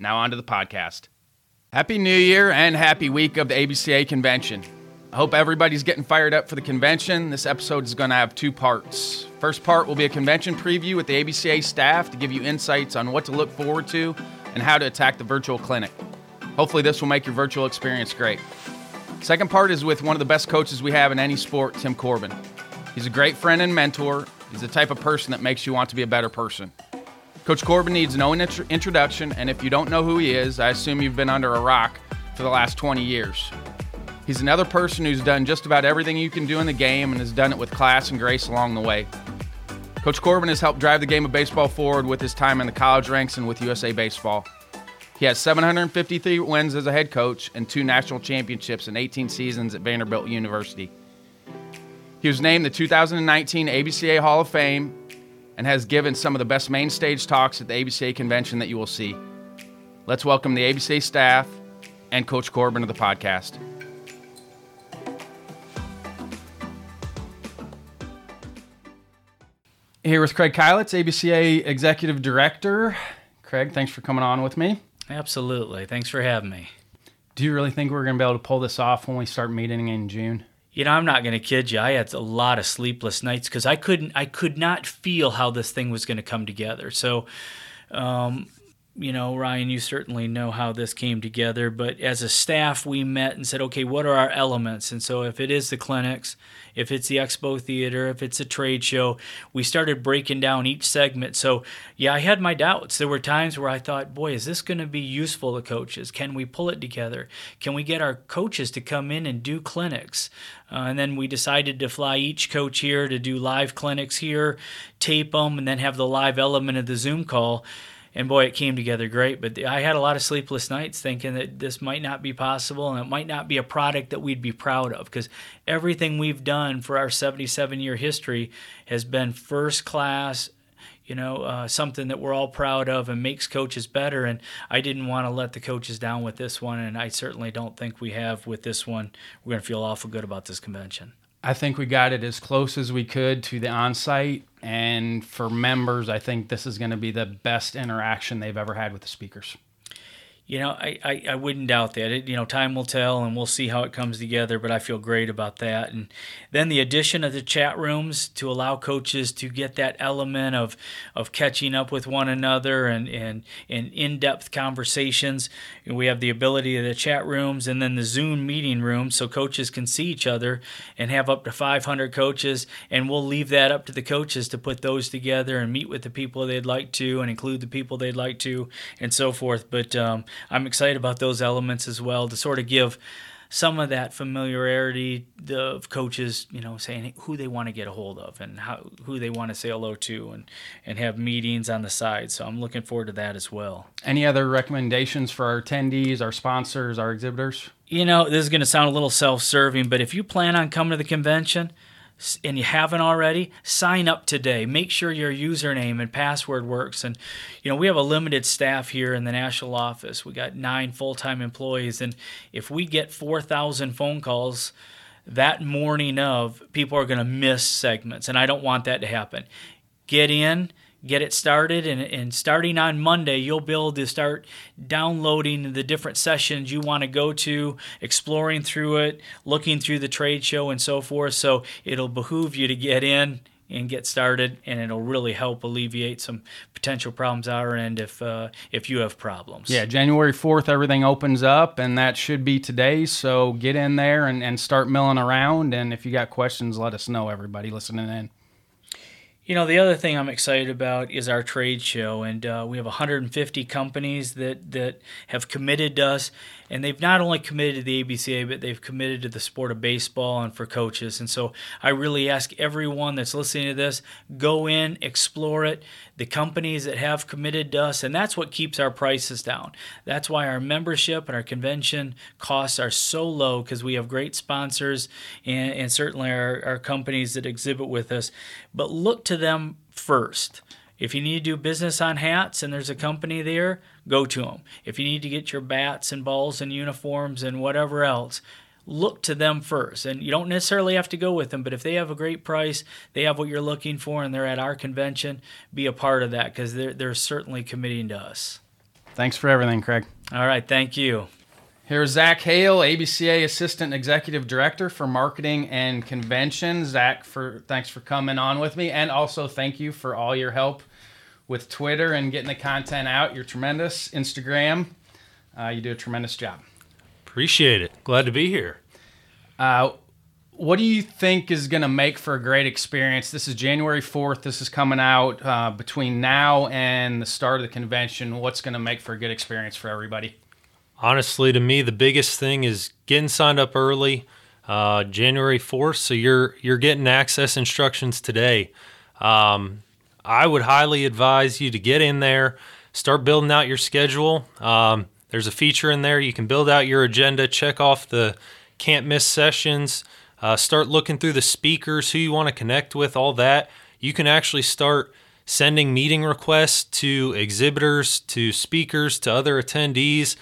Now, on to the podcast. Happy New Year and happy week of the ABCA convention. I hope everybody's getting fired up for the convention. This episode is going to have two parts. First part will be a convention preview with the ABCA staff to give you insights on what to look forward to and how to attack the virtual clinic. Hopefully, this will make your virtual experience great. Second part is with one of the best coaches we have in any sport, Tim Corbin. He's a great friend and mentor. He's the type of person that makes you want to be a better person. Coach Corbin needs no introduction, and if you don't know who he is, I assume you've been under a rock for the last 20 years. He's another person who's done just about everything you can do in the game and has done it with class and grace along the way. Coach Corbin has helped drive the game of baseball forward with his time in the college ranks and with USA Baseball. He has 753 wins as a head coach and two national championships in 18 seasons at Vanderbilt University. He was named the 2019 ABCA Hall of Fame and has given some of the best main stage talks at the ABCA convention that you will see. Let's welcome the ABCA staff and Coach Corbin to the podcast. Here with Craig Keilitz, ABCA Executive Director. Craig, thanks for coming on with me. Absolutely. Thanks for having me. Do you really think we're going to be able to pull this off when we start meeting in June? You know, I'm not going to kid you. I had a lot of sleepless nights because I couldn't, I could not feel how this thing was going to come together. So, um, you know, Ryan, you certainly know how this came together. But as a staff, we met and said, okay, what are our elements? And so, if it is the clinics, if it's the expo theater, if it's a trade show, we started breaking down each segment. So, yeah, I had my doubts. There were times where I thought, boy, is this going to be useful to coaches? Can we pull it together? Can we get our coaches to come in and do clinics? Uh, and then we decided to fly each coach here to do live clinics here, tape them, and then have the live element of the Zoom call and boy, it came together great. But I had a lot of sleepless nights thinking that this might not be possible and it might not be a product that we'd be proud of because everything we've done for our 77 year history has been first class. You know, uh, something that we're all proud of and makes coaches better. And I didn't want to let the coaches down with this one, and I certainly don't think we have with this one. We're going to feel awful good about this convention. I think we got it as close as we could to the on-site, and for members, I think this is going to be the best interaction they've ever had with the speakers. You know, I, I, I, wouldn't doubt that. It, you know, time will tell and we'll see how it comes together, but I feel great about that. And then the addition of the chat rooms to allow coaches to get that element of, of catching up with one another and, and, and in depth conversations. And we have the ability of the chat rooms and then the Zoom meeting rooms so coaches can see each other and have up to 500 coaches. And we'll leave that up to the coaches to put those together and meet with the people they'd like to and include the people they'd like to and so forth. But, um, I'm excited about those elements as well to sort of give some of that familiarity of coaches, you know, saying who they want to get a hold of and how who they want to say hello to and and have meetings on the side. So I'm looking forward to that as well. Any other recommendations for our attendees, our sponsors, our exhibitors? You know, this is going to sound a little self-serving, but if you plan on coming to the convention, and you haven't already, sign up today. Make sure your username and password works. And you know, we have a limited staff here in the national office. We got nine full-time employees, and if we get 4,000 phone calls that morning of, people are going to miss segments, and I don't want that to happen. Get in get it started and, and starting on monday you'll be able to start downloading the different sessions you want to go to exploring through it looking through the trade show and so forth. So it'll behoove you to get in and get started and it'll really help alleviate some potential problems our end if uh, if you have problems. Yeah january 4th everything opens up and that should be today. So get in there and, and start milling around and if you got questions let us know everybody listening in you know, the other thing I'm excited about is our trade show, and uh, we have 150 companies that that have committed to us, and they've not only committed to the ABCA, but they've committed to the sport of baseball and for coaches. And so I really ask everyone that's listening to this, go in, explore it. The companies that have committed to us, and that's what keeps our prices down. That's why our membership and our convention costs are so low because we have great sponsors and, and certainly our, our companies that exhibit with us. But look to them first. If you need to do business on hats and there's a company there, go to them. If you need to get your bats and balls and uniforms and whatever else, look to them first. And you don't necessarily have to go with them, but if they have a great price, they have what you're looking for, and they're at our convention, be a part of that because they're, they're certainly committing to us. Thanks for everything, Craig. All right. Thank you. Here's Zach Hale, ABCA Assistant Executive Director for Marketing and Convention. Zach, for thanks for coming on with me, and also thank you for all your help with Twitter and getting the content out. You're tremendous. Instagram, uh, you do a tremendous job. Appreciate it. Glad to be here. Uh, what do you think is going to make for a great experience? This is January 4th. This is coming out uh, between now and the start of the convention. What's going to make for a good experience for everybody? Honestly, to me, the biggest thing is getting signed up early, uh, January 4th. So you're you're getting access instructions today. Um, I would highly advise you to get in there, start building out your schedule. Um, there's a feature in there you can build out your agenda, check off the can't miss sessions, uh, start looking through the speakers, who you want to connect with, all that. You can actually start sending meeting requests to exhibitors, to speakers, to other attendees.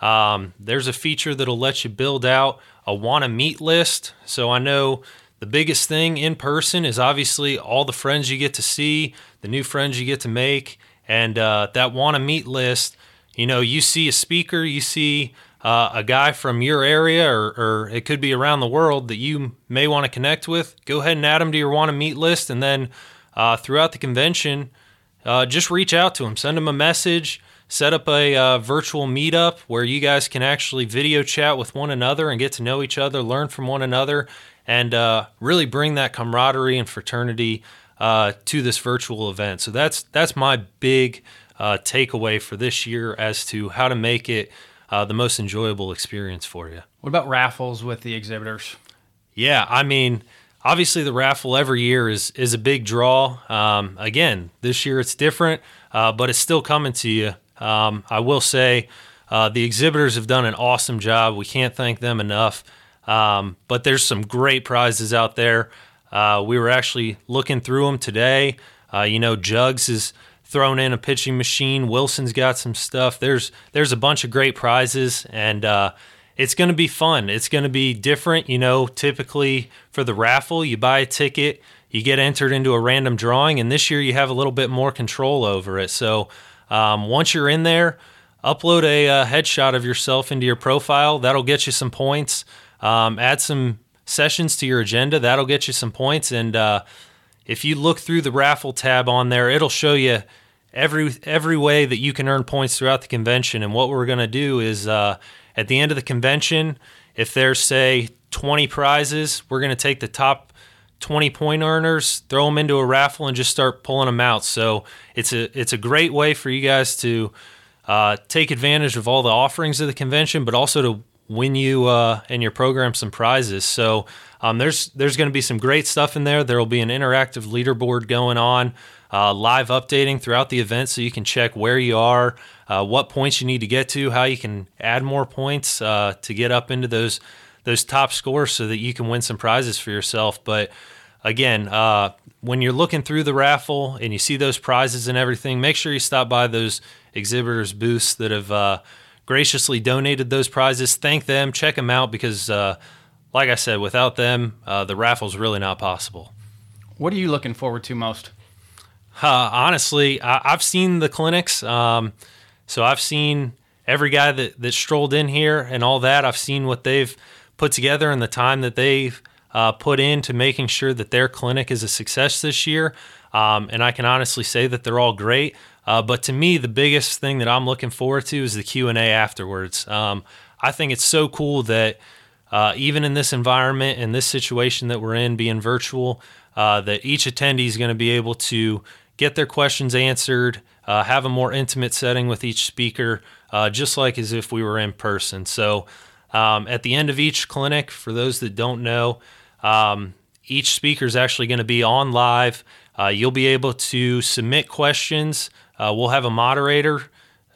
Um, there's a feature that'll let you build out a want to meet list. So I know the biggest thing in person is obviously all the friends you get to see, the new friends you get to make, and uh, that want to meet list. You know, you see a speaker, you see uh, a guy from your area, or, or, it could be around the world that you may want to connect with. Go ahead and add them to your want to meet list, and then uh, throughout the convention, uh, just reach out to them, send them a message. Set up a uh, virtual meetup where you guys can actually video chat with one another and get to know each other, learn from one another, and uh, really bring that camaraderie and fraternity uh, to this virtual event. So that's that's my big uh, takeaway for this year as to how to make it uh, the most enjoyable experience for you. What about raffles with the exhibitors? Yeah, I mean, obviously the raffle every year is is a big draw. Um, again, this year it's different, uh, but it's still coming to you. Um, I will say. Uh, the exhibitors have done an awesome job. We can't thank them enough. Um, but there's some great prizes out there. Uh, we were actually looking through them today. Uh, you know, Jugs is thrown in a pitching machine. Wilson's got some stuff. There's there's a bunch of great prizes, and uh, it's going to be fun. It's going to be different. You know, typically for the raffle, you buy a ticket, you get entered into a random drawing, and this year you have a little bit more control over it. So um, once you're in there, upload a uh, headshot of yourself into your profile. That'll get you some points. Um, add some sessions to your agenda. That'll get you some points. And uh, if you look through the raffle tab on there, it'll show you every every way that you can earn points throughout the convention. And what we're going to do is uh, at the end of the convention, if there's say 20 prizes, we're going to take the top 20 point earners, throw them into a raffle, and just start pulling them out. So it's a it's a great way for you guys to uh, take advantage of all the offerings of the convention, but also to win you uh, and your program some prizes. So um, there's there's going to be some great stuff in there. There will be an interactive leaderboard going on, uh, live updating throughout the event, so you can check where you are, uh, what points you need to get to, how you can add more points uh, to get up into those those top scores, so that you can win some prizes for yourself. But again, uh, when you're looking through the raffle and you see those prizes and everything, make sure you stop by those exhibitors' booths that have uh, graciously donated those prizes. Thank them, check them out because, uh, like I said, without them, uh, the raffle's really not possible. What are you looking forward to most? Uh, honestly, I, have seen the clinics. Um, so I've seen every guy that, that strolled in here and all that. I've seen what they've put together and the time that they've uh, put into making sure that their clinic is a success this year. Um, and I can honestly say that they're all great. Uh, but to me, the biggest thing that I'm looking forward to is the Q and A afterwards. Um, I think it's so cool that uh, even in this environment and this situation that we're in, being virtual, uh, that each attendee is going to be able to get their questions answered, uh, have a more intimate setting with each speaker, uh, just like as if we were in person. So, um, at the end of each clinic, for those that don't know, um, each speaker is actually going to be on live. Uh, you'll be able to submit questions. Uh, we'll have a moderator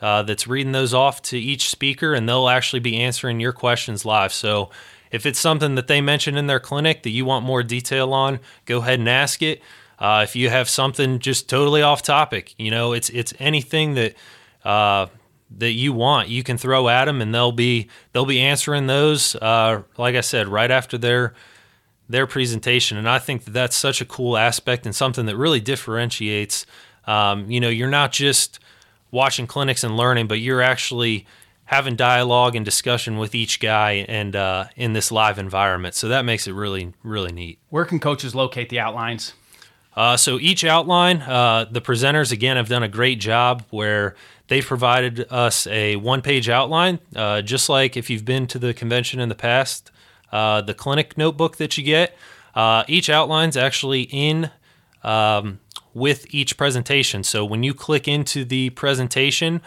uh, that's reading those off to each speaker, and they'll actually be answering your questions live. So, if it's something that they mention in their clinic that you want more detail on, go ahead and ask it. Uh, if you have something just totally off topic, you know, it's it's anything that uh, that you want, you can throw at them, and they'll be they'll be answering those. Uh, like I said, right after their their presentation, and I think that that's such a cool aspect and something that really differentiates. Um, you know, you're not just watching clinics and learning, but you're actually having dialogue and discussion with each guy and uh, in this live environment. So that makes it really really neat. Where can coaches locate the outlines? Uh, so each outline, uh, the presenters again have done a great job where they've provided us a one-page outline, uh, just like if you've been to the convention in the past. Uh, the clinic notebook that you get, uh, each outline's actually in um, with each presentation. So when you click into the presentation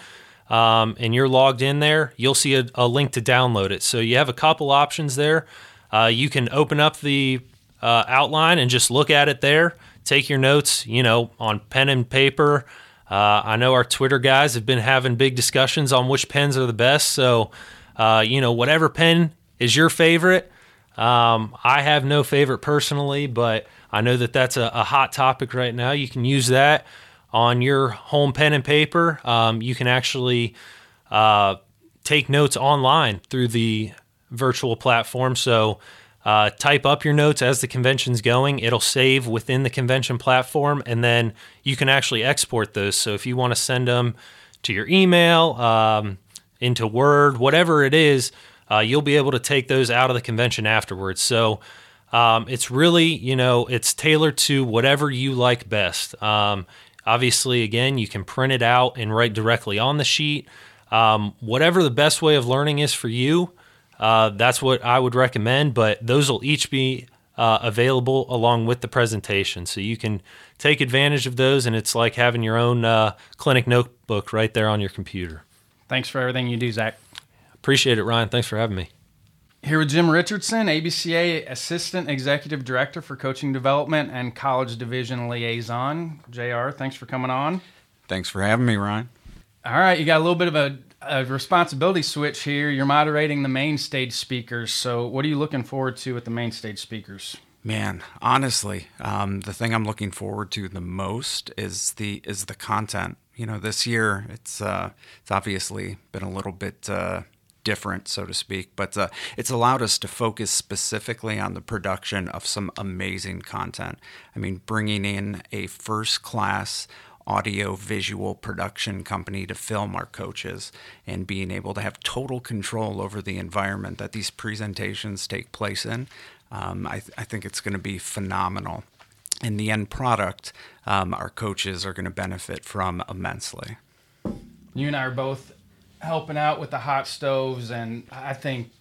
um, and you're logged in there, you'll see a, a, link to download it. So you have a couple options there. Uh, you can open up the outline and just look at it there take your notes, you know, on pen and paper. Uh, I know our Twitter guys have been having big discussions on which pens are the best. So, uh, you know, whatever pen is your favorite. Um, I have no favorite personally, but I know that that's a, a, hot topic right now. You can use that on your home pen and paper. Um, you can actually uh, take notes online through the virtual platform. So, uh, type up your notes as the convention's going. It'll save within the convention platform, and then you can actually export those. So if you want to send them to your email, um, into Word, whatever it is, uh, you'll be able to take those out of the convention afterwards. So um, it's really, you know, it's tailored to whatever you like best. Um, obviously, again, you can print it out and write directly on the sheet. Um, whatever the best way of learning is for you, uh, that's what I would recommend. But those will each be uh, available along with the presentation, so you can take advantage of those. And it's like having your own uh, clinic notebook right there on your computer. Thanks for everything you do, Zach. Appreciate it, Ryan. Thanks for having me. Here with Jim Richardson, ABCA Assistant Executive Director for Coaching Development and College Division Liaison. JR, thanks for coming on. Thanks for having me, Ryan. All right, you got a little bit of a a responsibility switch here. You're moderating the main stage speakers. So, what are you looking forward to with the main stage speakers? Man, honestly, um, the thing I'm looking forward to the most is the is the content. You know, this year it's uh, it's obviously been a little bit uh, different, so to speak, but uh, it's allowed us to focus specifically on the production of some amazing content. I mean, bringing in a first class audio visual production company to film our coaches and being able to have total control over the environment that these presentations take place in. Um, I, th- I, think it's going to be phenomenal. And the end product, um, our coaches are going to benefit from immensely. You and I are both helping out with the hot stoves, and I think,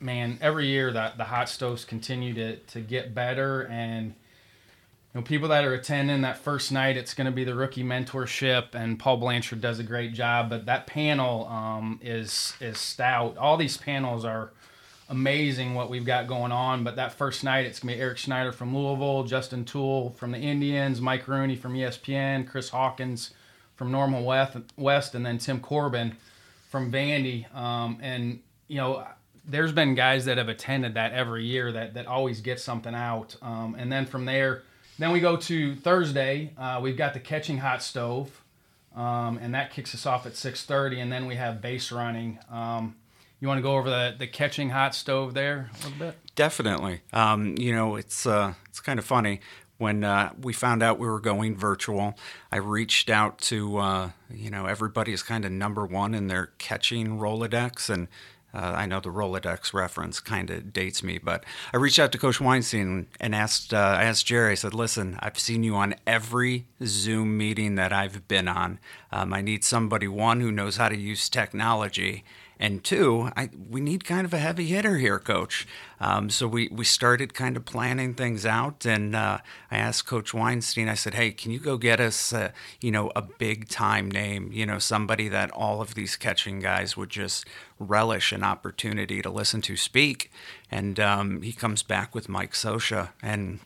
man, every year that the hot stoves continue to, to get better and You know, people that are attending that first night, it's going to be the rookie mentorship, and Paul Blanchard does a great job. But that panel um, is is stout. All these panels are amazing what we've got going on. But that first night, it's going to be Eric Schneider from Louisville, Justin Toole from the Indians, Mike Rooney from ESPN, Chris Hawkins from Normal West, West and then Tim Corbin from Vandy. Um, and you know, there's been guys that have attended that every year that that always get something out. Um, and then from there, then we go to Thursday. Uh, we've got the catching hot stove, um, and that kicks us off at 6:30. And then we have base running. Um, you want to go over the, the catching hot stove there a little bit? Definitely. Um, you know, it's uh, it's kind of funny when uh, we found out we were going virtual. I reached out to uh, you know everybody is kind of number one in their catching Rolodex, and uh, I know the Rolodex reference kind of dates me, but I reached out to Coach Weinstein and asked uh, I asked Jerry. I said, "Listen, I've seen you on every Zoom meeting that I've been on. Um, I need somebody one who knows how to use technology." And two, I, we need kind of a heavy hitter here, coach. Um, so we, we started kind of planning things out. And uh, I asked Coach Weinstein, I said, hey, can you go get us, uh, you know, a big time name, you know, somebody that all of these catching guys would just relish an opportunity to listen to speak. And um, he comes back with Mike Scioscia. And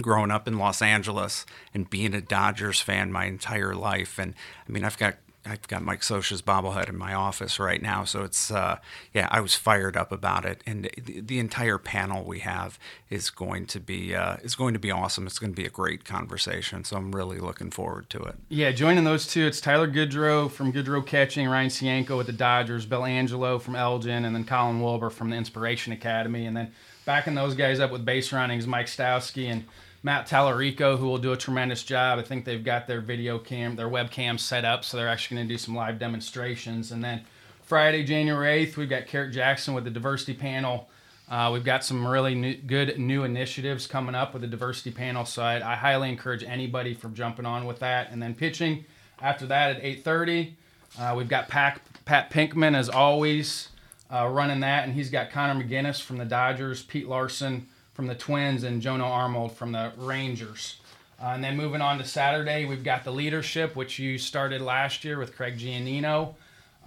growing up in Los Angeles and being a Dodgers fan my entire life. And I mean, I've got I've got Mike Scioscia's bobblehead in my office right now, so it's uh, yeah, I was fired up about it, and the, the entire panel we have is going to be uh, is going to be awesome. It's going to be a great conversation, so I'm really looking forward to it. Yeah, joining those two, it's Tyler Goodro from Goodro Catching, Ryan Cienko with the Dodgers, Bill Angelo from Elgin, and then Colin Wilbur from the Inspiration Academy, and then backing those guys up with base runnings, Mike Stowski and Matt Tallarico, who will do a tremendous job. I think they've got their video cam, their webcam set up, so they're actually going to do some live demonstrations. And then Friday, January 8th, we've got Kerrick Jackson with the diversity panel. Uh, we've got some really new, good new initiatives coming up with the diversity panel, I, I, highly encourage anybody from jumping on with that. And then pitching after that at 8:30, uh, we've got Pat, Pat Pinkman as always uh, running that, and he's got Connor McGinnis from the Dodgers, Pete Larson from the Twins and Jono Armold from the Rangers. Uh, and then moving on to Saturday, we've got the leadership, which you started last year with Craig Giannino.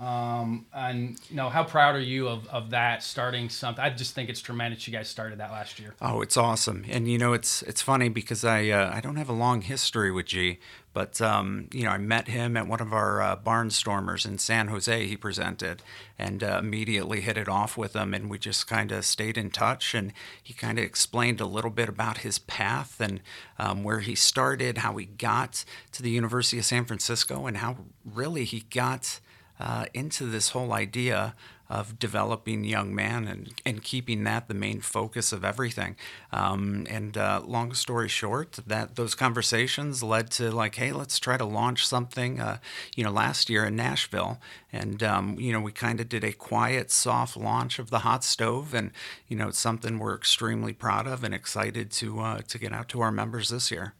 Um, and you know, how proud are you of, of that starting something? I just think it's tremendous. You guys started that last year. Oh, it's awesome. And you know, it's it's funny because I uh, I don't have a long history with G, but um, you know, I met him at one of our uh, barnstormers in San Jose. He presented, and uh, immediately hit it off with him, and we just kind of stayed in touch. And he kind of explained a little bit about his path and um, where he started, how he got to the University of San Francisco, and how really he got uh, into this whole idea of developing young men and, and keeping that the main focus of everything. Um, and uh, long story short, that those conversations led to like, hey, let's try to launch something. Uh, you know, last year in Nashville, and um, you know, we kind of did a quiet, soft launch of the hot stove, and you know, it's something we're extremely proud of and excited to uh, to get out to our members this year.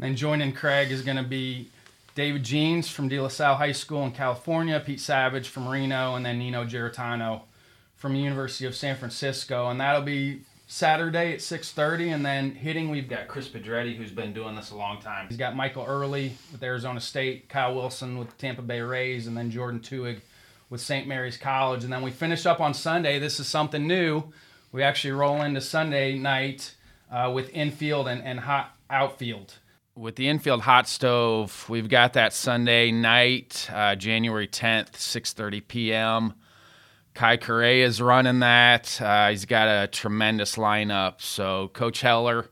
And joining Craig is going to be David Jeans from De La Salle High School in California, Pete Savage from Reno, and then Nino Giarratano from the University of San Francisco. And that'll be Saturday at 6.30. And then hitting, we've got Chris Pedretti, who's been doing this a long time. He's got Michael Earley with Arizona State, Kyle Wilson with Tampa Bay Rays, and then Jordan Tuig with St. Mary's College. And then we finish up on Sunday. This is something new. We actually roll into Sunday night uh, with infield and, and hot outfield with the infield hot stove, we've got that Sunday night, uh, January 10th, 6:30 p.m. Kai Correa is running that. Uh, he's got a tremendous lineup. So Coach Heller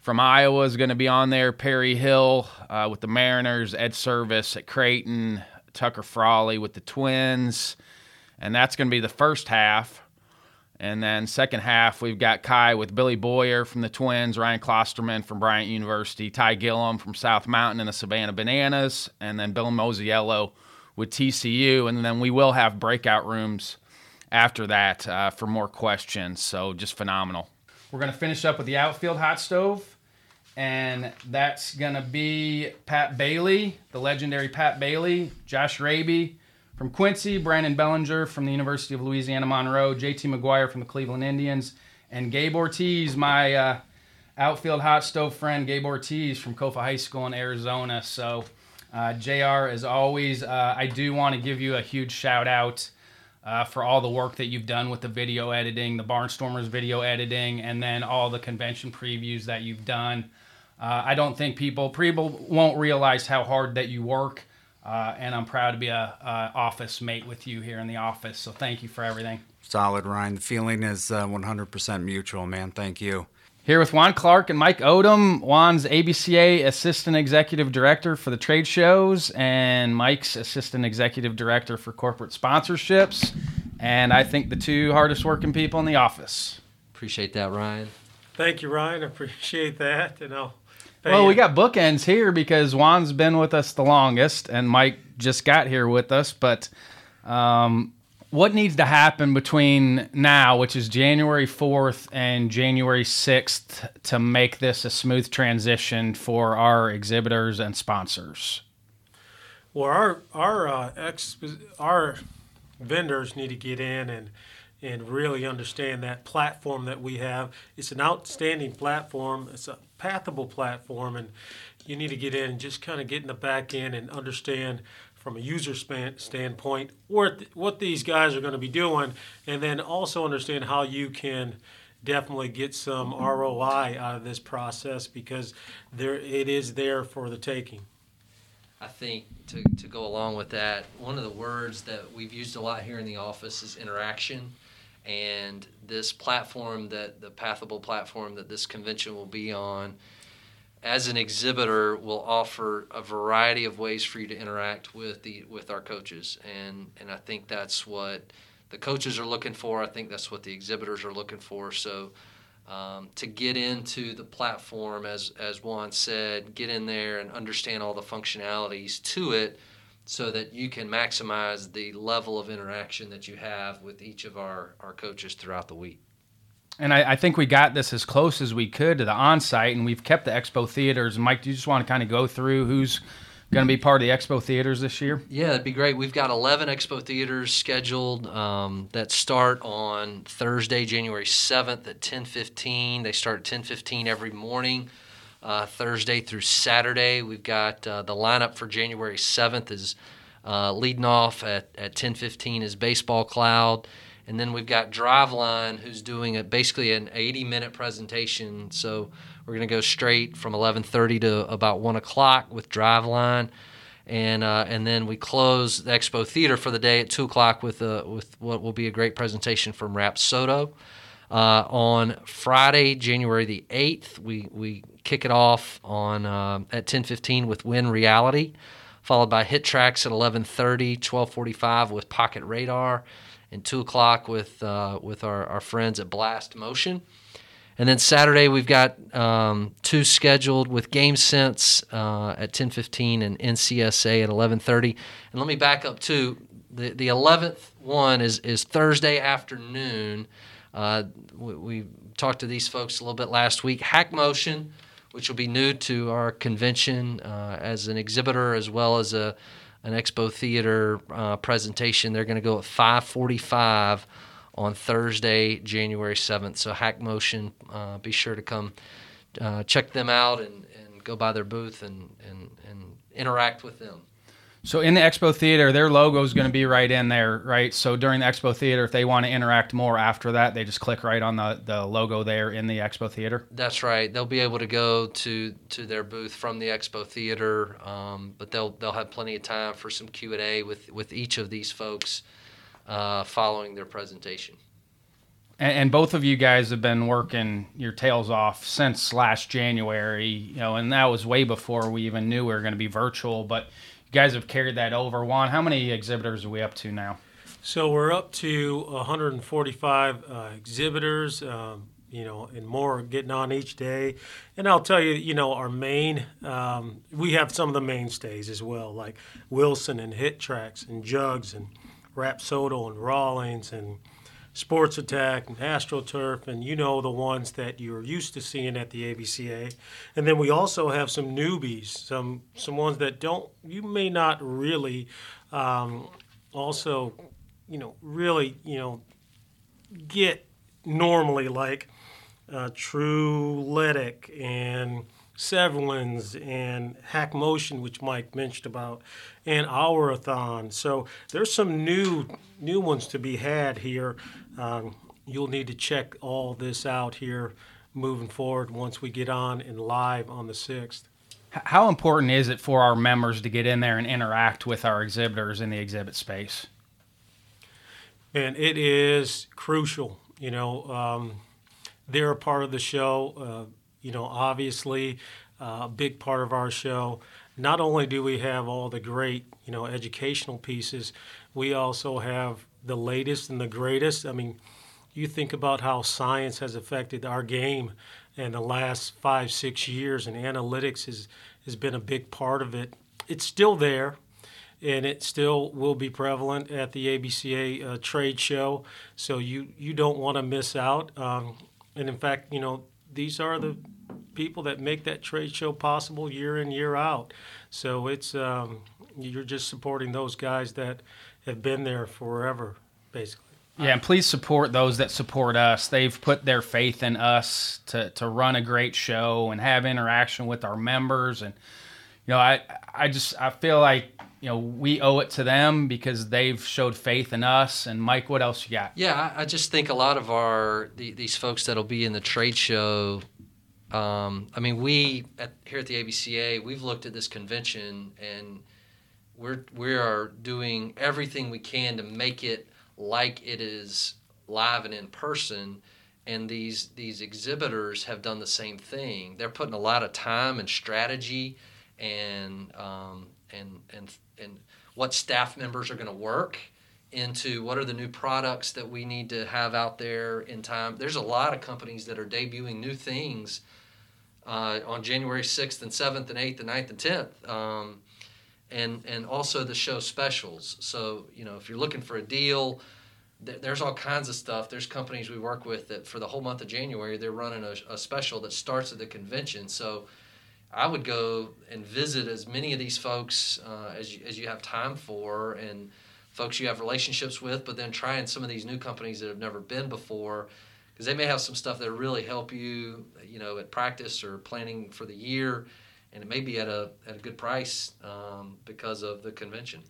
from Iowa is going to be on there. Perry Hill uh, with the Mariners. Ed Servais at Creighton. Tucker Frawley with the Twins, and that's going to be the first half. And then second half, we've got Kai with Billy Boyer from the Twins, Ryan Klosterman from Bryant University, Ty Gillum from South Mountain and the Savannah Bananas, and then Bill Mosiello with TCU. And then we will have breakout rooms after that uh, for more questions. So just phenomenal. We're going to finish up with the outfield hot stove. And that's going to be Pat Bailey, the legendary Pat Bailey, Josh Rabe, from Quincy, Brandon Bellinger from the University of Louisiana Monroe, JT McGuire from the Cleveland Indians, and Gabe Ortiz, my uh, outfield hot stove friend, Gabe Ortiz from Kofa High School in Arizona. So, uh, JR, as always, uh, I do want to give you a huge shout out uh, for all the work that you've done with the video editing, the Barnstormers video editing, and then all the convention previews that you've done. Uh, I don't think people people won't realize how hard that you work. Uh, and I'm proud to be a, a office mate with you here in the office. So thank you for everything. Solid, Ryan. The feeling is uh, 100% mutual, man. Thank you. Here with Juan Clark and Mike Odom. Juan's ABCA Assistant Executive Director for the trade shows, and Mike's Assistant Executive Director for corporate sponsorships. And I think the two hardest working people in the office. Appreciate that, Ryan. Thank you, Ryan. Appreciate that. And I'll pay Well, we got bookends here because Juan's been with us the longest, and Mike just got here with us. But um, what needs to happen between now, which is January 4th and January 6th, to make this a smooth transition for our exhibitors and sponsors? Well, our our uh, ex our vendors need to get in and and really understand that platform that we have. It's an outstanding platform. It's a pathable platform, and you need to get in and just kind of get in the back end and understand from a user span, standpoint what what these guys are going to be doing, and then also understand how you can definitely get some ROI out of this process because there it is there for the taking. I think to, to go along with that, one of the words that we've used a lot here in the office is interaction. And this platform that the Pathable platform that this convention will be on, as an exhibitor, will offer a variety of ways for you to interact with the with our coaches. And and I think that's what the coaches are looking for. I think that's what the exhibitors are looking for. So um, to get into the platform, as as Juan said, get in there and understand all the functionalities to it, so that you can maximize the level of interaction that you have with each of our our coaches throughout the week. And I, I think we got this as close as we could to the on site, and we've kept the expo theaters. Mike, do you just want to kind of go through who's going to be part of the expo theaters this year? Yeah, that'd be great. We've got 11 expo theaters scheduled um, that start on Thursday, January 7th at 10:15. They start at 10:15 every morning, uh, Thursday through Saturday. We've got uh, the lineup for January 7th is uh, leading off at, at 10:15 is Baseball Cloud. And then we've got Driveline, who's doing a, basically an 80-minute presentation. So we're going to go straight from 11:30 to about one o'clock with Driveline, and uh, and then we close the Expo Theater for the day at two o'clock with uh, with what will be a great presentation from Rapsodo. Uh, on Friday, January the eighth, we we kick it off on uh, at 10:15 with Win Reality, followed by HitTrax at 11:30, 12:45 with Pocket Radar, and two o'clock with uh, with our, our friends at Blast Motion. And then Saturday we've got um, two scheduled with Game Sense uh, at 10:15 and NCSA at 11:30. And let me back up too. The the 11th one is is Thursday afternoon. Uh, we, we talked to these folks a little bit last week. Hack Motion, which will be new to our convention uh, as an exhibitor as well as a an expo theater uh, presentation. They're going to go at 5:45 on Thursday, January 7th. So Hack Motion, uh, be sure to come uh, check them out and, and go by their booth and, and, and interact with them. So in the Expo Theater, their logo is going to be right in there, right? So during the Expo Theater, if they want to interact more after that, they just click right on the, the logo there in the Expo Theater. That's right. They'll be able to go to, to their booth from the Expo Theater, um, but they'll they'll have plenty of time for some Q and A with with each of these folks uh, following their presentation. And, and both of you guys have been working your tails off since last January, you know, and that was way before we even knew we were going to be virtual. But you guys have carried that over. Juan, how many exhibitors are we up to now? So we're up to 145 uh, exhibitors, um, you know, and more getting on each day. And I'll tell you, you know, our main, um, we have some of the mainstays as well, like Wilson and HitTrax and Jugs and Rapsodo and Rawlings and Sports Attack and AstroTurf, and you know the ones that you're used to seeing at the ABCA. And then we also have some newbies, some some ones that don't you may not really um, also, you know, really you know get normally like uh, and Severlins and Hack Motion, which Mike mentioned about, and Hourathon. So there's some new new ones to be had here. Um, you'll need to check all this out here moving forward once we get on and live on the sixth. How important is it for our members to get in there and interact with our exhibitors in the exhibit space? And it is crucial. You know, um, they're a part of the show. Uh, you know, obviously, uh, a big part of our show. Not only do we have all the great, you know, educational pieces, we also have the latest and the greatest. I mean, you think about how science has affected our game in the last five, six years, and analytics has, has been a big part of it. It's still there and it still will be prevalent at the ABCA uh, trade show. So you you don't want to miss out. Um, and in fact, you know these are the people that make that trade show possible year in year out. So it's um, you're just supporting those guys that have been there forever, basically. Yeah, and please support those that support us. They've put their faith in us to, to run a great show and have interaction with our members. And, you know, I, I just, I feel like, you know, we owe it to them because they've showed faith in us. And Mike, what else you got? Yeah, I, I just think a lot of our the, these folks that'll be in the trade show. Um, I mean, we at, here at the ABCA, we've looked at this convention and we're we are doing everything we can to make it like it is live and in person. And these these exhibitors have done the same thing. They're putting a lot of time and strategy, and um, and and and what staff members are going to work into what are the new products that we need to have out there in time. There's a lot of companies that are debuting new things uh, on January 6th and 7th and 8th and 9th and 10th. Um, and, and also the show specials. So, you know, if you're looking for a deal, th- there's all kinds of stuff. There's companies we work with that for the whole month of January, they're running a, a special that starts at the convention. So I would go and visit as many of these folks uh, as, you, as you have time for and folks you have relationships with, but then trying some of these new companies that have never been before because they may have some stuff that really help you, you know, at practice or planning for the year, and it may be at a at a good price um, because of the convention.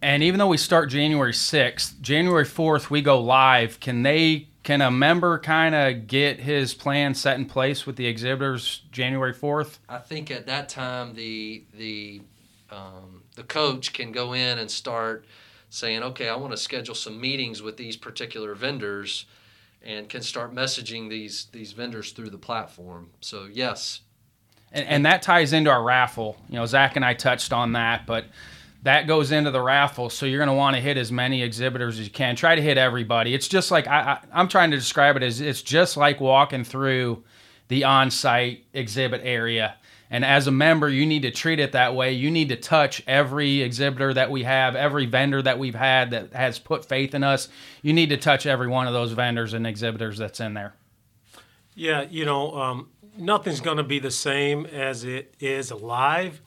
And even though we start January 6th, January 4th, we go live. Can they, can a member kind of get his plan set in place with the exhibitors January 4th? I think at that time the the um, the coach can go in and start saying, okay, I want to schedule some meetings with these particular vendors, and can start messaging these these vendors through the platform. So yes, And, and that ties into our raffle. You know, Zach and I touched on that, but that goes into the raffle. So you're going to want to hit as many exhibitors as you can. Try to hit everybody. It's just like I, I, I'm trying to describe it as it's just like walking through the on-site exhibit area. And as a member, you need to treat it that way. You need to touch every exhibitor that we have, every vendor that we've had that has put faith in us. You need to touch every one of those vendors and exhibitors that's in there. Yeah, you know, um, nothing's going to be the same as it is live,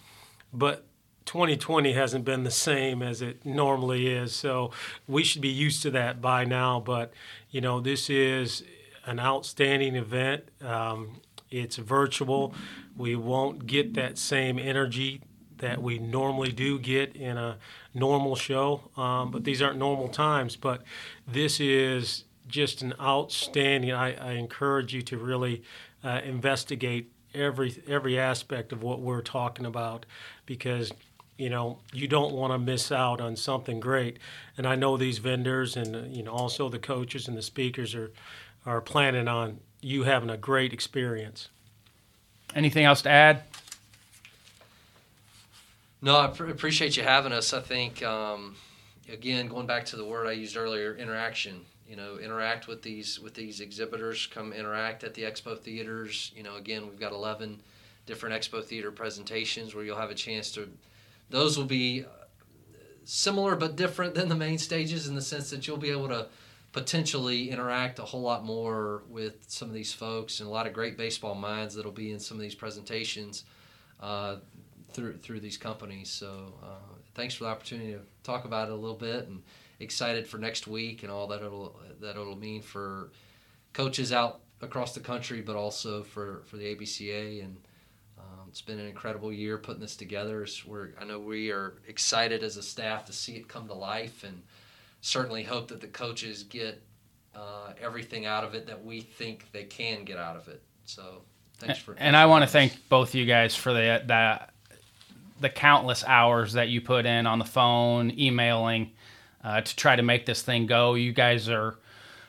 but 2020 hasn't been the same as it normally is. So we should be used to that by now. But, you know, this is an outstanding event. Um, it's virtual. We won't get that same energy that we normally do get in a normal show. Um, but these aren't normal times. But this is just an outstanding. I, I encourage you to really uh, investigate every every aspect of what we're talking about because you know you don't want to miss out on something great. And I know these vendors and uh, you know also the coaches and the speakers are are planning on you having a great experience. Anything else to add? No, I pr- appreciate you having us. I think, um, again, going back to the word I used earlier, interaction. You know, interact with these with these exhibitors. Come interact at the expo theaters. You know, again, we've got eleven different expo theater presentations where you'll have a chance to. Those will be uh, similar but different than the main stages in the sense that you'll be able to potentially interact a whole lot more with some of these folks and a lot of great baseball minds that'll be in some of these presentations. Uh, through through these companies. So uh, thanks for the opportunity to talk about it a little bit, and excited for next week and all that it'll that it'll mean for coaches out across the country, but also for for the ABCA. And um, it's been an incredible year putting this together. We're I know we are excited as a staff to see it come to life, and certainly hope that the coaches get uh, everything out of it that we think they can get out of it. So Thanks for. And I want to thank both of you guys for the the the countless hours that you put in on the phone, emailing, uh, to try to make this thing go. You guys are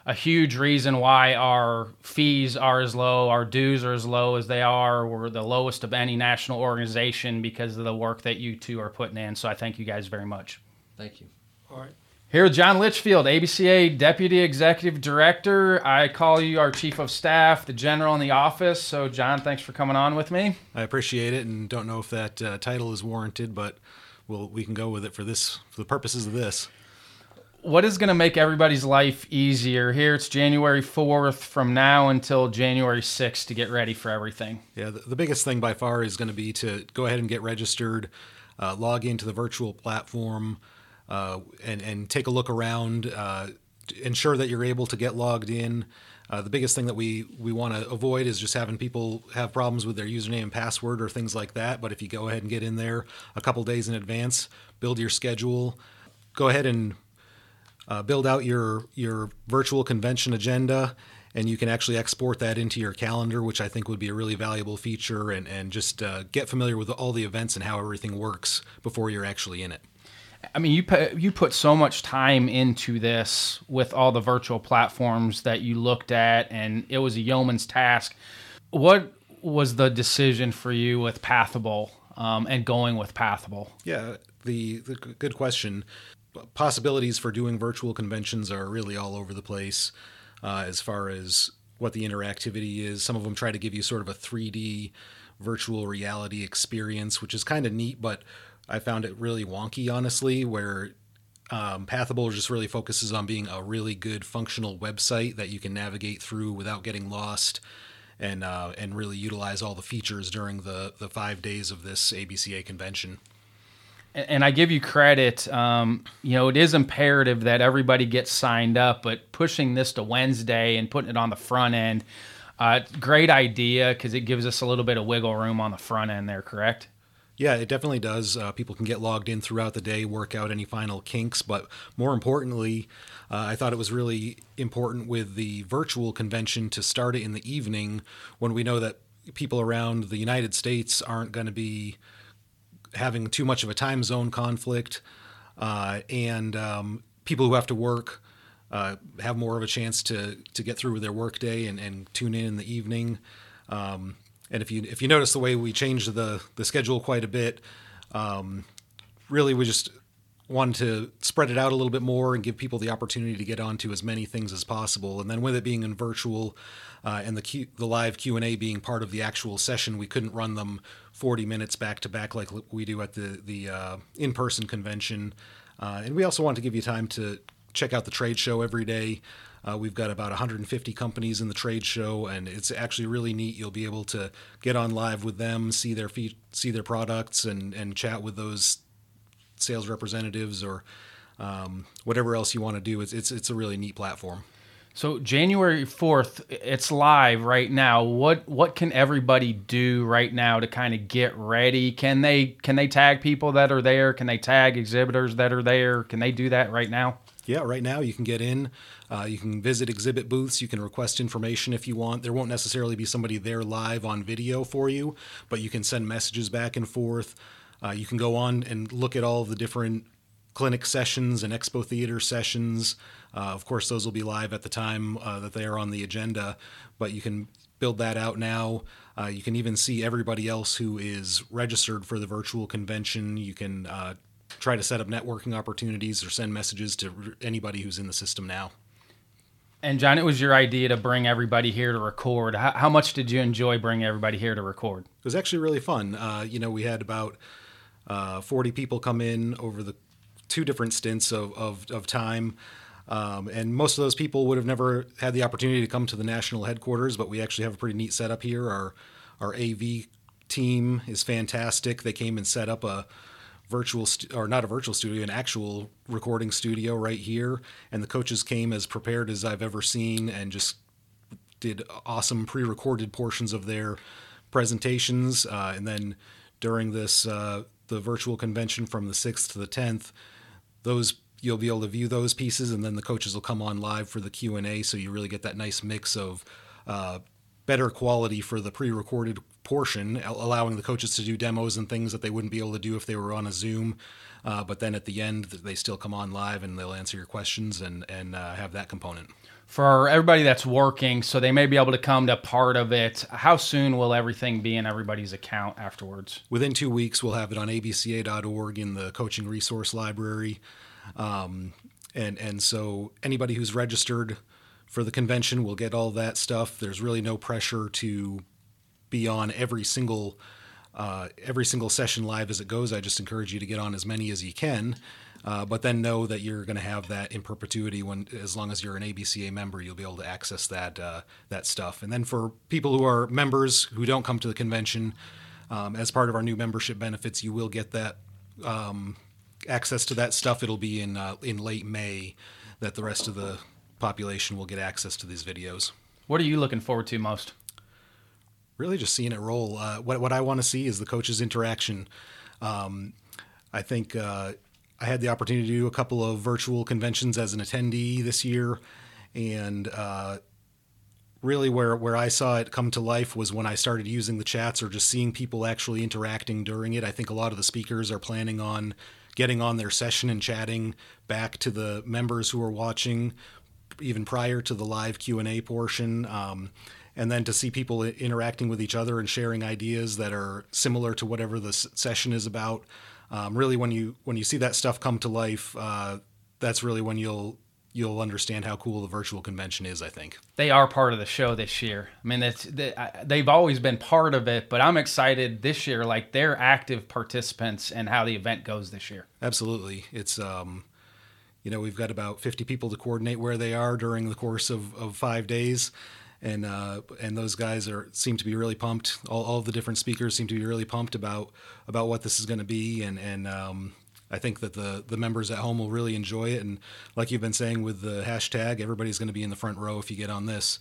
a huge reason why our fees are as low, our dues are as low as they are. We're the lowest of any national organization because of the work that you two are putting in. So I thank you guys very much. Thank you. All right. Here, with John Litchfield, ABCA Deputy Executive Director. I call you our Chief of Staff, the General in the office. So, John, thanks for coming on with me. I appreciate it, and don't know if that uh, title is warranted, but we'll, we can go with it for this for the purposes of this. What is going to make everybody's life easier? Here, it's January 4th from now until January 6th to get ready for everything. Yeah, the, the biggest thing by far is going to be to go ahead and get registered, uh, log into the virtual platform, uh, and and take a look around. Uh, ensure that you're able to get logged in. Uh, the biggest thing that we we want to avoid is just having people have problems with their username and password or things like that. But if you go ahead and get in there a couple days in advance, build your schedule, go ahead and uh, build out your your virtual convention agenda and you can actually export that into your calendar which i think would be a really valuable feature and, and just uh, get familiar with all the events and how everything works before you're actually in it I mean, you put, you put so much time into this with all the virtual platforms that you looked at, and it was a yeoman's task. What was the decision for you with Pathable um, and going with Pathable? yeah the, the good question possibilities for doing virtual conventions are really all over the place uh, as far as what the interactivity is. Some of them try to give you sort of a 3D virtual reality experience, which is kind of neat, but I found it really wonky, honestly, where um, Pathable just really focuses on being a really good functional website that you can navigate through without getting lost. And, uh, and really utilize all the features during the, the five days of this ABCA convention. And I give you credit. Um, you know, it is imperative that everybody gets signed up, but pushing this to Wednesday and putting it on the front end, uh, great idea because it gives us a little bit of wiggle room on the front end there. Correct? Yeah, it definitely does. Uh, people can get logged in throughout the day, work out any final kinks, but more importantly, uh, I thought it was really important with the virtual convention to start it in the evening when we know that people around the United States aren't going to be having too much of a time zone conflict, uh, and um, people who have to work uh, have more of a chance to to get through their workday and, and tune in in the evening. Um, and if you if you notice the way we changed the the schedule quite a bit, um, really we just wanted to spread it out a little bit more and give people the opportunity to get onto as many things as possible. And then with it being in virtual uh, and the Q, the live Q and A being part of the actual session, we couldn't run them 40 minutes back to back like we do at the the uh, in person convention. Uh, and we also want to give you time to check out the trade show every day. Uh, we've got about 150 companies in the trade show, and it's actually really neat. You'll be able to get on live with them, see their see their products, and and chat with those sales representatives or um, whatever else you want to do. It's it's it's a really neat platform. So January fourth, it's live right now. What what can everybody do right now to kind of get ready? Can they can they tag people that are there? Can they tag exhibitors that are there? Can they do that right now? Yeah, right now you can get in. Uh, you can visit exhibit booths. You can request information if you want. There won't necessarily be somebody there live on video for you, but you can send messages back and forth. Uh, you can go on and look at all the different clinic sessions and expo theater sessions. Uh, of course, those will be live at the time uh, that they are on the agenda, but you can build that out now. Uh, you can even see everybody else who is registered for the virtual convention. You can uh, try to set up networking opportunities or send messages to anybody who's in the system now. And John, it was your idea to bring everybody here to record. How, how much did you enjoy bringing everybody here to record? It was actually really fun. Uh, you know, we had about uh, 40 people come in over the two different stints of, of, of time. Um, and most of those people would have never had the opportunity to come to the national headquarters, but we actually have a pretty neat setup here. Our, our AV team is fantastic. They came and set up a virtual stu- or not a virtual studio, an actual recording studio right here. And the coaches came as prepared as I've ever seen and just did awesome pre-recorded portions of their presentations. Uh, and then during this uh, the virtual convention from the sixth to the tenth, those you'll be able to view those pieces, and then the coaches will come on live for the Q and A. So you really get that nice mix of uh, better quality for the pre-recorded portion, allowing the coaches to do demos and things that they wouldn't be able to do if they were on a Zoom. Uh, but then at the end, they still come on live and they'll answer your questions and and uh, have that component. For everybody that's working, so they may be able to come to part of it. How soon will everything be in everybody's account afterwards? Within two weeks, we'll have it on abca.org in the coaching resource library. Um, and and so anybody who's registered for the convention will get all that stuff. There's really no pressure to be on every single uh, every single session live as it goes. I just encourage you to get on as many as you can, uh, but then know that you're going to have that in perpetuity. When as long as you're an ABCA member, you'll be able to access that uh, that stuff. And then for people who are members who don't come to the convention, um, as part of our new membership benefits, you will get that um, access to that stuff. It'll be in uh, in late May that the rest of the population will get access to these videos. What are you looking forward to most? Really, just seeing it roll. Uh, what what I want to see is the coaches' interaction. Um, I think uh, I had the opportunity to do a couple of virtual conventions as an attendee this year, and uh, really where where I saw it come to life was when I started using the chats or just seeing people actually interacting during it. I think a lot of the speakers are planning on getting on their session and chatting back to the members who are watching even prior to the live q&a portion um, and then to see people interacting with each other and sharing ideas that are similar to whatever the session is about um, really when you when you see that stuff come to life uh, that's really when you'll you'll understand how cool the virtual convention is. I think they are part of the show this year. I mean, it's they, they've always been part of it, but I'm excited this year. Like they're active participants in how the event goes this year. Absolutely, it's um, you know we've got about 50 people to coordinate where they are during the course of, of five days. And uh, and those guys are seem to be really pumped. All, all of the different speakers seem to be really pumped about about what this is going to be, and and um, I think that the the members at home will really enjoy it. And like you've been saying with the hashtag, everybody's going to be in the front row if you get on this.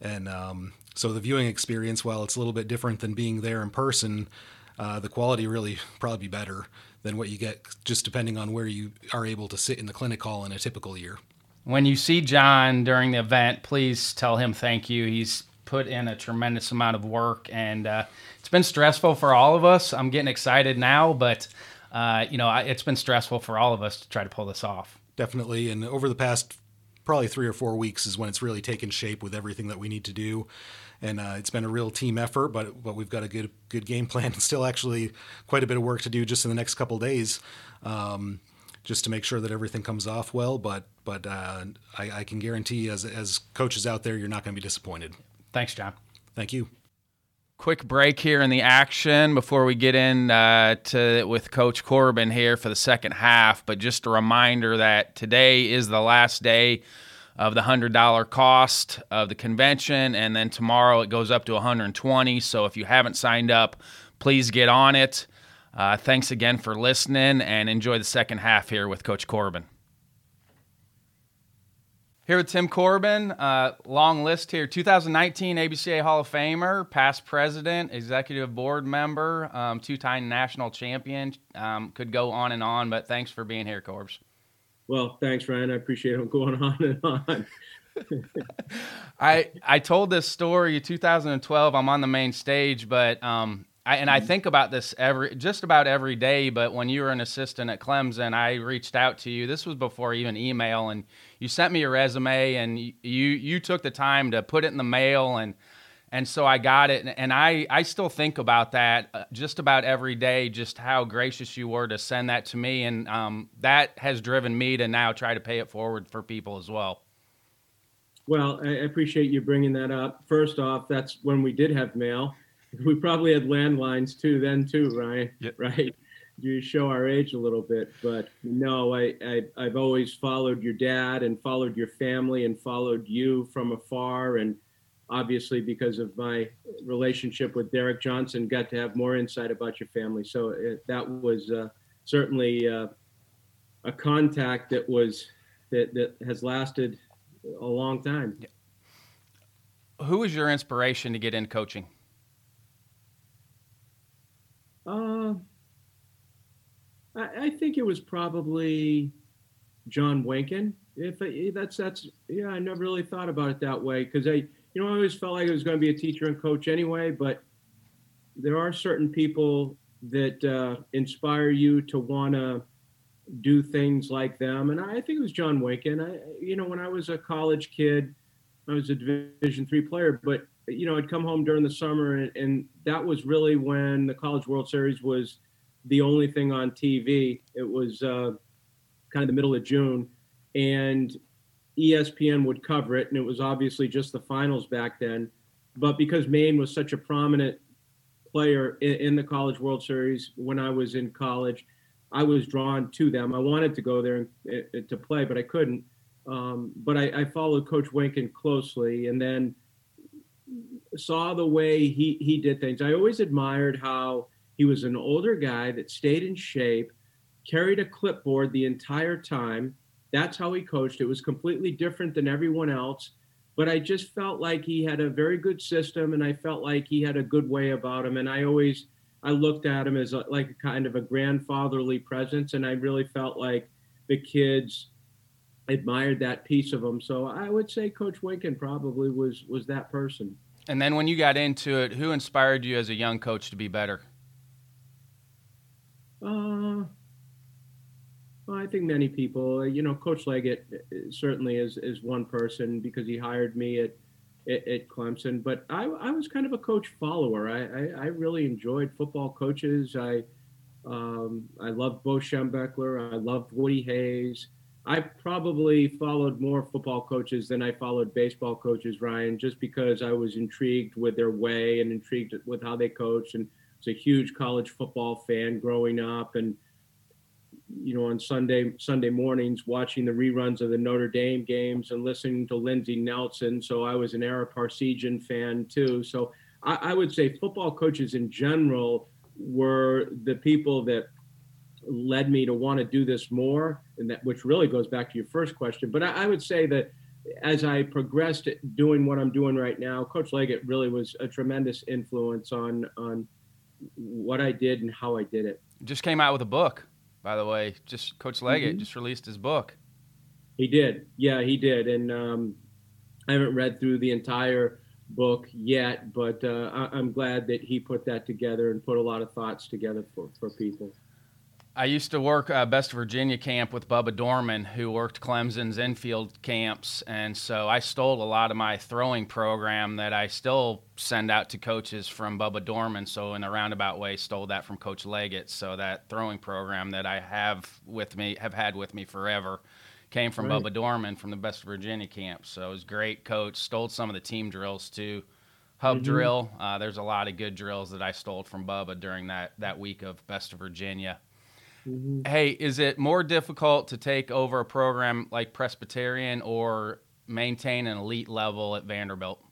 And um, so the viewing experience, while it's a little bit different than being there in person, uh, the quality really probably be better than what you get just depending on where you are able to sit in the clinic hall in a typical year. When you see John during the event, please tell him thank you. He's put in a tremendous amount of work and uh, it's been stressful for all of us. I'm getting excited now, but uh, you know, I, it's been stressful for all of us to try to pull this off. Definitely. And over the past probably three or four weeks is when it's really taken shape with everything that we need to do. And uh, it's been a real team effort, but but we've got a good good game plan and still actually quite a bit of work to do just in the next couple days, um, just to make sure that everything comes off well. But but uh, I, I can guarantee as as coaches out there, you're not going to be disappointed. Thanks, John. Thank you quick break here in the action before we get in uh, to with Coach Corbin here for the second half. But just a reminder that today is the last day of the hundred dollar cost of the convention, and then tomorrow it goes up to 120. So if you haven't signed up, please get on it. Uh, thanks again for listening, and enjoy the second half here with Coach Corbin. Here with Tim Corbin, uh, long list here 2019 ABCA Hall of Famer, past president, executive board member, um, two time national champion. Um, could go on and on, but thanks for being here, Corbs. Well, thanks, Ryan. I appreciate it going on and on. I I told this story 2012. I'm on the main stage, but um, I, and I think about this every just about every day. But when you were an assistant at Clemson, I reached out to you. This was before even email, and you sent me your resume, and you you took the time to put it in the mail, and and so I got it, and I I still think about that uh, just about every day. Just how gracious you were to send that to me, and um, that has driven me to now try to pay it forward for people as well. Well, I appreciate you bringing that up. First off, that's when we did have mail we probably had landlines too then too, Ryan. Yep. Right. You show our age a little bit, but no, I, I I've always followed your dad and followed your family and followed you from afar, and obviously because of my relationship with Derek Johnson, got to have more insight about your family. So it, that was uh, certainly uh, a contact that was that that has lasted a long time. Who was your inspiration to get into coaching? Uh, I, I think it was probably John Winkin. If I, that's that's yeah, I never really thought about it that way because I you know, I always felt like I was going to be a teacher and coach anyway, but there are certain people that uh, inspire you to want to do things like them. And I think it was John Winkin. I, you know, when I was a college kid, I was a Division three player, but you know, I'd come home during the summer, and, and that was really when the College World Series was the only thing on TV. It was uh, kind of the middle of June, and ESPN would cover it, and it was obviously just the finals back then. But because Maine was such a prominent player in, in the College World Series when I was in college, I was drawn to them. I wanted to go there and, and to play, but I couldn't. Um, but I, I, followed Coach Winkin closely, and then saw the way he he did things. I always admired how he was an older guy that stayed in shape, carried a clipboard the entire time. That's how he coached. It was completely different than everyone else, but I just felt like he had a very good system, and I felt like he had a good way about him. And I always I looked at him as a, like a kind of a grandfatherly presence, and I really felt like the kids admired that piece of him. So I would say Coach Winkin probably was was that person. And then when you got into it, who inspired you as a young coach to be better? Uh, well, I think many people. You know, Coach Leggett uh, certainly is is one person because he hired me at at, at Clemson. But I, I was kind of a coach follower. I, I, I really enjoyed football coaches. I um, I loved Bo Schembechler. I loved Woody Hayes. I probably followed more football coaches than I followed baseball coaches, Ryan, just because I was intrigued with their way and intrigued with how they coached, and was a huge college football fan growing up. And you know, on Sunday Sunday mornings, watching the reruns of the Notre Dame games and listening to Lindsey Nelson. So I was an Ara Parseghian fan too. So I, I would say football coaches in general were the people that led me to want to do this more, and that which really goes back to your first question. But I, I would say that as I progressed doing what I'm doing right now, Coach Leggett really was a tremendous influence on on what I did and how I did it. Just came out with a book by the way. Just Coach Leggett mm-hmm. just released his book. He did. Yeah, he did. And um, I haven't read through the entire book yet, but uh, I- am glad that he put that together and put a lot of thoughts together for, for people. I used to work uh, Best of Virginia camp with Bubba Dorman, who worked Clemson's infield camps, and so I stole a lot of my throwing program that I still send out to coaches from Bubba Dorman. So in a roundabout way, stole that from Coach Leggett. So that throwing program that I have with me, have had with me forever, came from right. Bubba Dorman from the Best of Virginia camp. So it was great coach. Stole some of the team drills too. Hub mm-hmm. drill. Uh, there's a lot of good drills that I stole from Bubba during that that week of Best of Virginia. Mm-hmm. Hey, is it more difficult to take over a program like Presbyterian or maintain an elite level at Vanderbilt?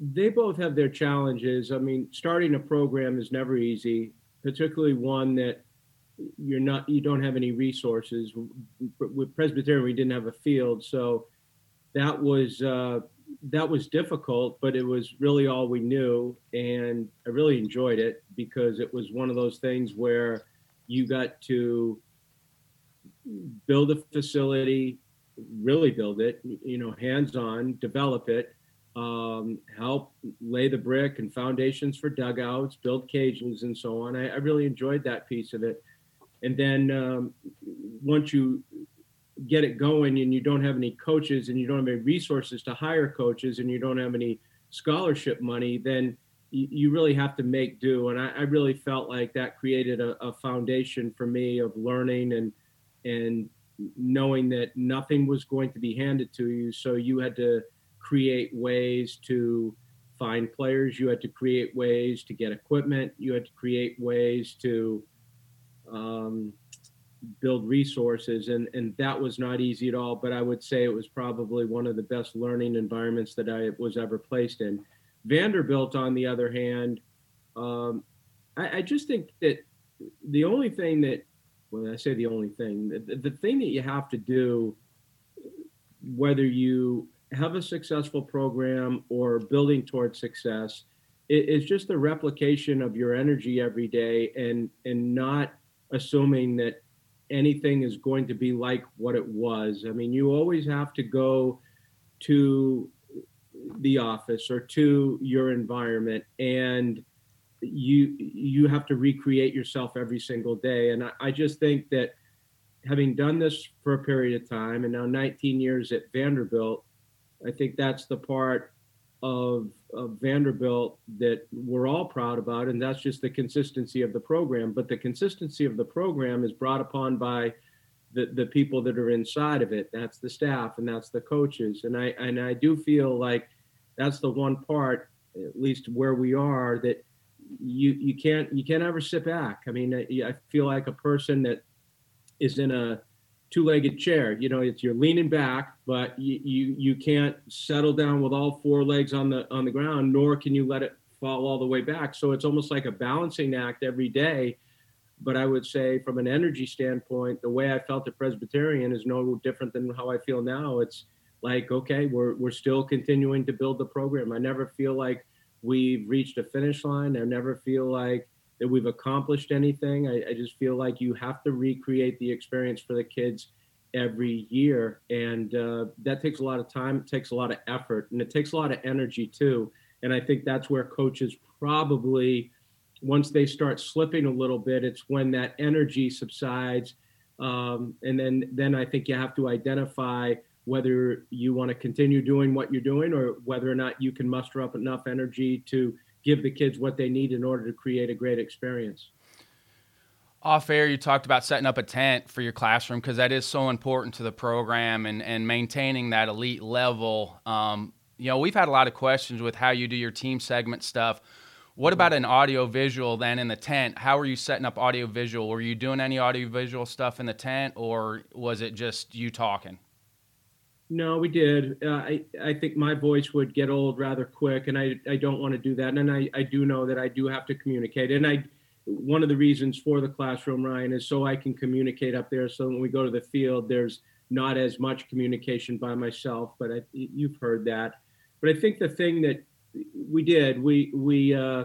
They both have their challenges. I mean, starting a program is never easy, particularly one that you're not you don't have any resources. With Presbyterian, we didn't have a field, so that was uh, that was difficult, but it was really all we knew, and I really enjoyed it because it was one of those things where you got to build a facility, really build it, you know, hands on, develop it, um, help lay the brick and foundations for dugouts, build cages, and so on. I, I really enjoyed that piece of it. And then um, once you get it going and you don't have any coaches and you don't have any resources to hire coaches and you don't have any scholarship money, then you, really have to make do. And I, I really felt like that created a, a, foundation for me of learning and and knowing that nothing was going to be handed to you. So you had to create ways to find players. You had to create ways to get equipment. You had to create ways to um, build resources, and and that was not easy at all. But I would say it was probably one of the best learning environments that I was ever placed in Vanderbilt, on the other hand, um, I, I, just think that the only thing that, when I say the only thing, the, the thing that you have to do, whether you have a successful program or building towards success, is just the replication of your energy every day and and not assuming that anything is going to be like what it was. I mean, you always have to go to the office or to your environment and you you have to recreate yourself every single day. And I, I, just think that having done this for a period of time and now 19 years at vanderbilt i think that's the part of, of vanderbilt that we're all proud about and that's just the consistency of the program. But the consistency of the program is brought upon by the, the people that are inside of it that's the staff and that's the coaches and i and i do feel like that's the one part at least where we are that you you can't you can't ever sit back. I mean, I, feel like a person that is in a two-legged chair. You know, it's you're leaning back, but you, you you can't settle down with all four legs on the on the ground, nor can you let it fall all the way back. So it's almost like a balancing act every day. But I would say, from an energy standpoint, the way I felt at Presbyterian is no different than how I feel now. It's like, okay, we're we're still continuing to build the program. I never feel like we've reached a finish line. I never feel like that we've accomplished anything. I, I, just feel like you have to recreate the experience for the kids every year. And uh, that takes a lot of time, it takes a lot of effort, and it takes a lot of energy too. And I think that's where coaches probably, once they start slipping a little bit, it's when that energy subsides. Um, and then, then I think you have to identify whether you want to continue doing what you're doing or whether or not you can muster up enough energy to give the kids what they need in order to create a great experience. Off air, you talked about setting up a tent for your classroom because that is so important to the program and, and maintaining that elite level. Um, you know, we've had a lot of questions with how you do your team segment stuff. What about an audio visual then in the tent? How are you setting up audio visual? Were you doing any audio visual stuff in the tent or was it just you talking? No, we did. Uh, I I think my voice would get old rather quick, and I I don't want to do that. And I I do know that I do have to communicate, and I one of the reasons for the classroom, Ryan, is so I can communicate up there. So when we go to the field, there's not as much communication by myself. But I, you've heard that. But I think the thing that we did, we we uh,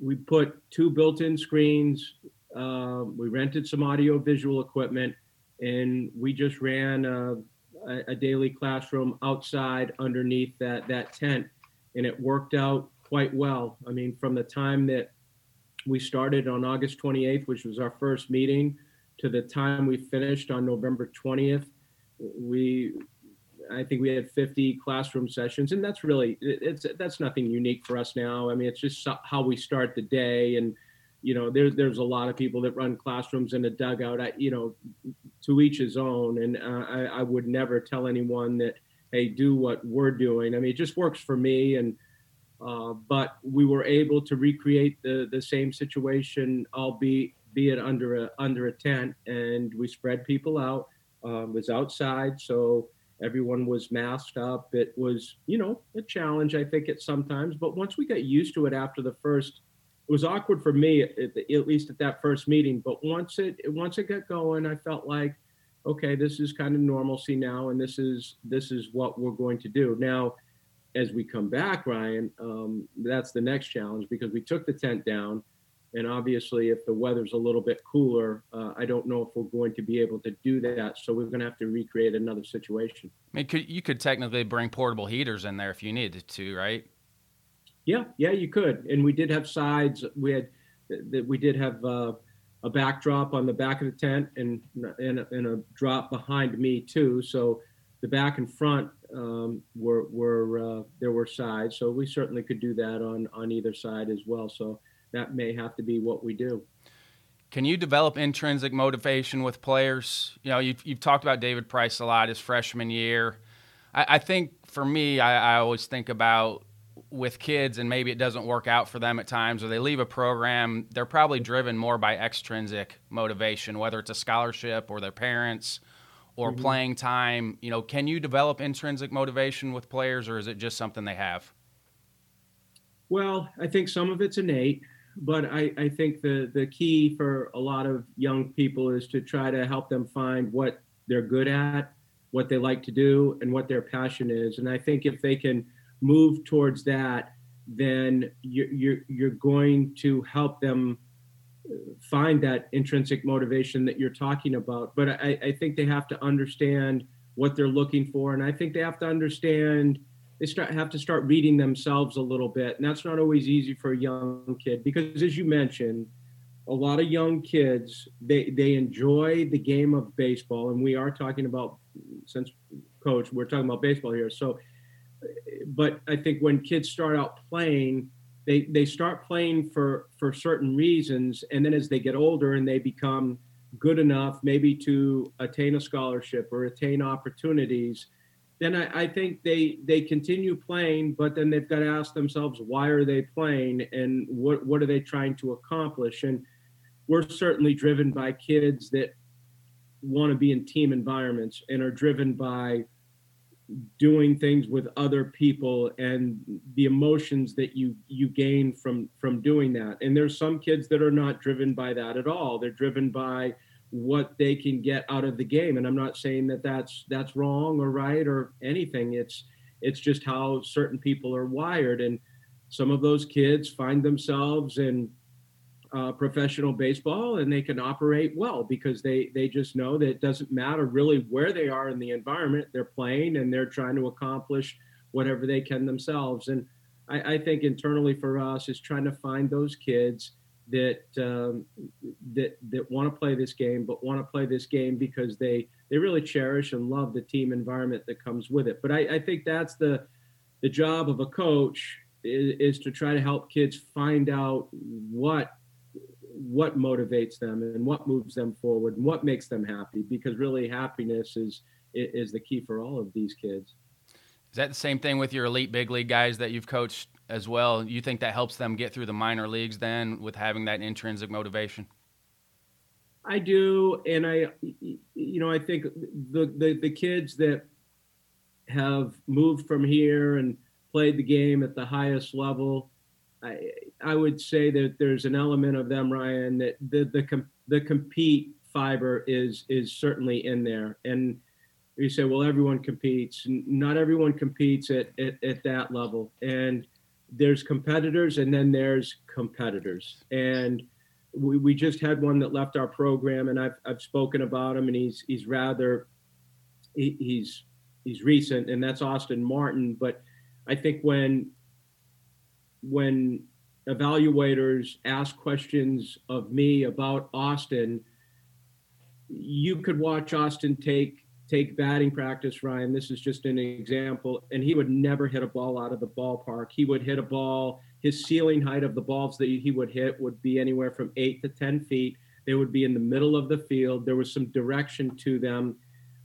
we put two built-in screens. Uh, we rented some audio visual equipment, and we just ran. A, a daily classroom outside underneath that that tent, and it worked out quite well. I mean, from the time that we started on August 28th, which was our first meeting, to the time we finished on November 20th, we I think we had 50 classroom sessions, and that's really it's that's nothing unique for us now. I mean, it's just how we start the day, and you know, there's there's a lot of people that run classrooms in a dugout. I, you know, to each his own. And uh, I, I would never tell anyone that, hey, do what we're doing. I mean, it just works for me. And uh, but we were able to recreate the the same situation, albeit be it under a under a tent, and we spread people out. Um, was outside, so everyone was masked up. It was, you know, a challenge, I think, at sometimes. But once we got used to it after the first it was awkward for me at, at, least at that first meeting but once it once it got going i felt like okay this is kind of normalcy now and this is this is what we're going to do now as we come back ryan um, that's the next challenge because we took the tent down and obviously if the weather's a little bit cooler uh, i don't know if we're going to be able to do that so we're going to have to recreate another situation i mean could, you could technically bring portable heaters in there if you needed to right yeah, yeah, you could. And we did have sides. We had that we did have uh, a backdrop on the back of the tent and and, and a drop behind me too. So the back and front um, were were uh, there were sides. So we certainly could do that on on either side as well. So that may have to be what we do. Can you develop intrinsic motivation with players? You know, you've, you've talked about David Price a lot his freshman year. I, I think for me, I, I always think about with kids and maybe it doesn't work out for them at times or they leave a program, they're probably driven more by extrinsic motivation, whether it's a scholarship or their parents or mm-hmm. playing time. You know, can you develop intrinsic motivation with players or is it just something they have? Well, I think some of it's innate, but I, I think the, the key for a lot of young people is to try to help them find what they're good at, what they like to do, and what their passion is. And I think if they can – move towards that, then you're, you're, you're going to help them uh, find that intrinsic motivation that you're talking about. But I, I think they have to understand what they're looking for. And I think they have to understand they start have to start reading themselves a little bit, and that's not always easy for a young kid because, as you mentioned, a lot of young kids they they enjoy the game of baseball, and we are talking about since coach, we're talking about baseball here. So, but I think when kids start out playing, they they start playing for for certain reasons, and then as they get older and they become good enough, maybe to attain a scholarship or attain opportunities then I, I, think they they continue playing, but then they've got to ask themselves why are they playing and what what are they trying to accomplish? And we're certainly driven by kids that want to be in team environments and are driven by doing things with other people and the emotions that you you gain from from doing that and there's some kids that are not driven by that at all they're driven by what they can get out of the game. And i'm not saying that that's that's wrong or right or anything. It's it's just how certain people are wired. And some of those kids find themselves in uh, professional baseball and they can operate well because they they just know that it doesn't matter really where they are in the environment. They're playing and they're trying to accomplish whatever they can themselves. And I, I think internally for us is trying to find those kids that um, that that want to play this game, but want to play this game because they they really cherish and love the team environment that comes with it. But I, I think that's the the job of a coach is, is to try to help kids find out what what motivates them and what moves them forward and what makes them happy because really happiness is is the key for all of these kids. Is that the same thing with your elite big league guys that you've coached as well. You think that helps them get through the minor leagues then with having that intrinsic motivation? I do, and I, you know, I think the the, the kids that have moved from here and played the game at the highest level, I I would say that there's an element of them, Ryan, that the the the compete fiber is is certainly in there, and you say, well, everyone competes. Not everyone competes at, at, at that level, and there's competitors and then there's competitors. And we, we just had one that left our program and I've, I've spoken about him and he's, he's rather, he, he's, he's recent and that's Austin Martin. But I think when, when evaluators ask questions of me about Austin, you could watch Austin take take batting practice, Ryan. This is just an example. And he would never hit a ball out of the ballpark. He would hit a ball, his ceiling height of the balls that he would hit would be anywhere from eight to 10 feet. They would be in the middle of the field. There was some direction to them.